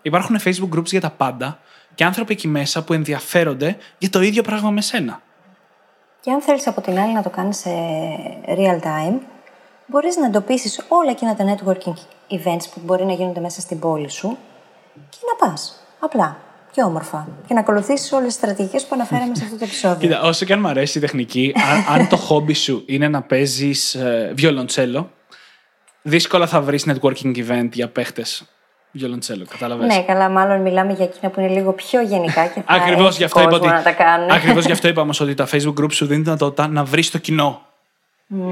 Υπάρχουν Facebook groups για τα πάντα και άνθρωποι εκεί μέσα που ενδιαφέρονται για το ίδιο πράγμα με σένα. Και αν θέλεις από την άλλη να το κάνεις σε real time, μπορείς να εντοπίσεις όλα εκείνα τα networking events που μπορεί να γίνονται μέσα στην πόλη σου και να πας. Απλά και όμορφα. Και να ακολουθήσεις όλες τις στρατηγικές που αναφέραμε σε αυτό το επεισόδιο. Κοίτα, όσο και αν μου αρέσει η τεχνική, αν, αν το χόμπι σου είναι να παίζεις βιολοντσέλο, δύσκολα θα βρεις networking event για παίχτες βιολοντσέλο. Κατάλαβες; ναι, καλά, μάλλον μιλάμε για εκείνα που είναι λίγο πιο γενικά και θα Ακριβώς έχει γι' αυτό είπα κόσμο ότι. να τα κάνουν. Ακριβώς γι' αυτό *laughs* είπαμε ότι τα Facebook groups σου δίνουν τη δυνατότητα να βρεις το κοινό.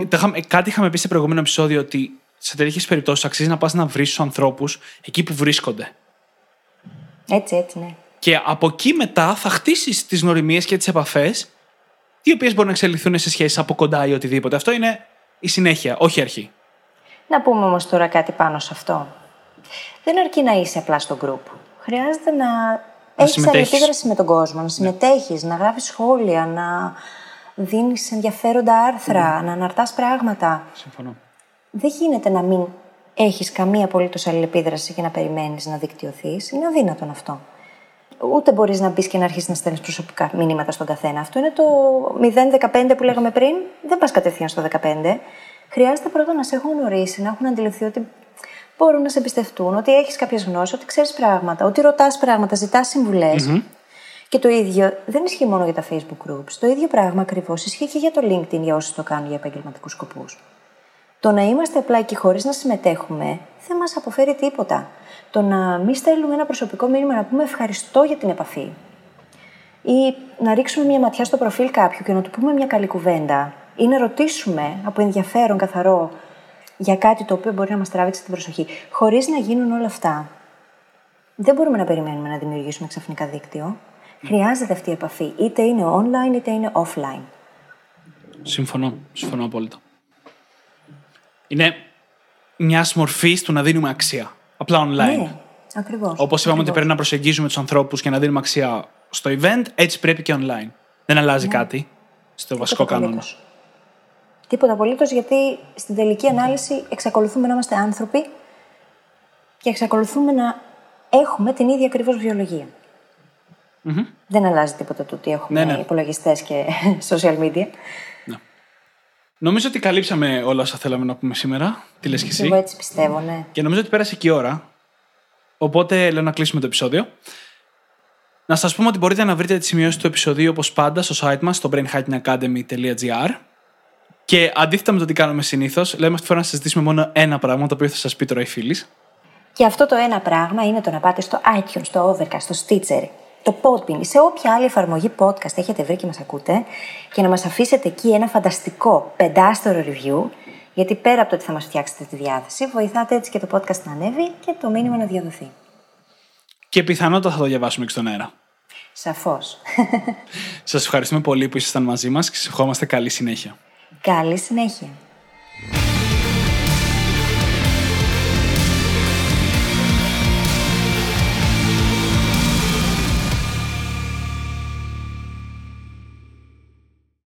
Τα είχαμε- κάτι είχαμε πει σε προηγούμενο επεισόδιο ότι σε τέτοιες περιπτώσεις αξίζει να πας να βρεις τους ανθρώπους εκεί που βρίσκονται. Έτσι, έτσι, ναι. Και από εκεί μετά θα χτίσεις τις γνωριμίες και τις επαφές, οι οποίες μπορούν να εξελιχθούν σε σχέσεις από κοντά ή οτιδήποτε. Αυτό είναι η συνέχεια, όχι η αρχή. Να πούμε όμως τώρα κάτι πάνω σε αυτό. Δεν αρκεί να είσαι απλά στο group. Χρειάζεται να, έχεις συμμετέχεις. αλληλεπίδραση με τον κόσμο, να συμμετέχεις, να γράφεις σχόλια, να δίνεις ενδιαφέροντα άρθρα, να αναρτάς πράγματα. Συμφωνώ. Δεν γίνεται να μην έχεις καμία απολύτως αλληλεπίδραση και να περιμένεις να δικτυωθείς. Είναι αδύνατον αυτό. Ούτε μπορείς να μπεις και να αρχίσεις να στέλνεις προσωπικά μηνύματα στον καθένα. Αυτό είναι το 0-15 που λέγαμε πριν. Δεν πας κατευθείαν στο 15. Χρειάζεται πρώτα να σε έχουν γνωρίσει, να έχουν αντιληφθεί ότι μπορούν να σε εμπιστευτούν, ότι έχεις κάποιες γνώσεις, ότι ξέρεις πράγματα, ότι ρωτάς πράγματα, ζητάς Και το ίδιο δεν ισχύει μόνο για τα Facebook groups. Το ίδιο πράγμα ακριβώς ισχύει και για το LinkedIn για όσους το κάνουν για επαγγελματικούς σκοπούς. Το να είμαστε απλά εκεί χωρίς να συμμετέχουμε δεν μας αποφέρει τίποτα. Το να μην στέλνουμε ένα προσωπικό μήνυμα να πούμε ευχαριστώ για την επαφή ή να ρίξουμε μια ματιά στο προφίλ κάποιου και να του πούμε μια καλή κουβέντα ή να ρωτήσουμε από ενδιαφέρον καθαρό για κάτι το οποίο μπορεί να μας τράβηξει την προσοχή, χωρίς να γίνουν όλα αυτά. Δεν μπορούμε να περιμένουμε να δημιουργήσουμε ξαφνικά δίκτυο. Χρειάζεται αυτή η επαφή, είτε είναι online είτε είναι offline. Συμφωνώ. Συμφωνώ απόλυτα. Είναι μιας μορφής του να δίνουμε αξία. Απλά online. Ναι, ακριβώς. Όπως είπαμε ότι πρέπει να προσεγγίζουμε τους ανθρώπους και να δίνουμε αξία στο event, έτσι πρέπει και online. Δεν αλλάζει κάτι στο βασικό κανόνα. Τίποτα απολύτως, γιατί στην τελική ανάλυση εξακολουθούμε να είμαστε άνθρωποι και εξακολουθούμε να έχουμε την ίδια ακριβώς βιολογία. Δεν αλλάζει τίποτα το ότι έχουμε Ναι, ναι. υπολογιστές και *laughs* social media. Νομίζω ότι καλύψαμε όλα όσα θέλαμε να πούμε σήμερα. Τι λες και εσύ; Εγώ έτσι πιστεύω, ναι. Και νομίζω ότι πέρασε και η ώρα. Οπότε λέω να κλείσουμε το επεισόδιο. Να σας πούμε ότι μπορείτε να βρείτε τις σημειώσεις του επεισοδίου όπως πάντα στο site μας στο brainhackingacademy.gr. Και αντίθετα με το τι κάνουμε συνήθως, λέμε αυτή τη φορά να συζητήσουμε μόνο ένα πράγμα το οποίο θα σας πει τώρα η φίλης. Και αυτό το ένα πράγμα είναι το να πάτε στο iTunes, στο Overcast, στο Stitcher, το Podbean ή σε όποια άλλη εφαρμογή podcast έχετε βρει και μας ακούτε και να μας αφήσετε εκεί ένα φανταστικό πεντάστερο review γιατί πέρα από το ότι θα μας φτιάξετε τη διάθεση, βοηθάτε έτσι και το podcast να ανέβει και το μήνυμα να διαδοθεί. Και πιθανότατα θα το διαβάσουμε και στον αέρα. Σαφώς. *laughs* Σας ευχαριστούμε πολύ που ήσασταν μαζί μας και σας ευχόμαστε καλή συνέχεια. Καλή συνέχεια.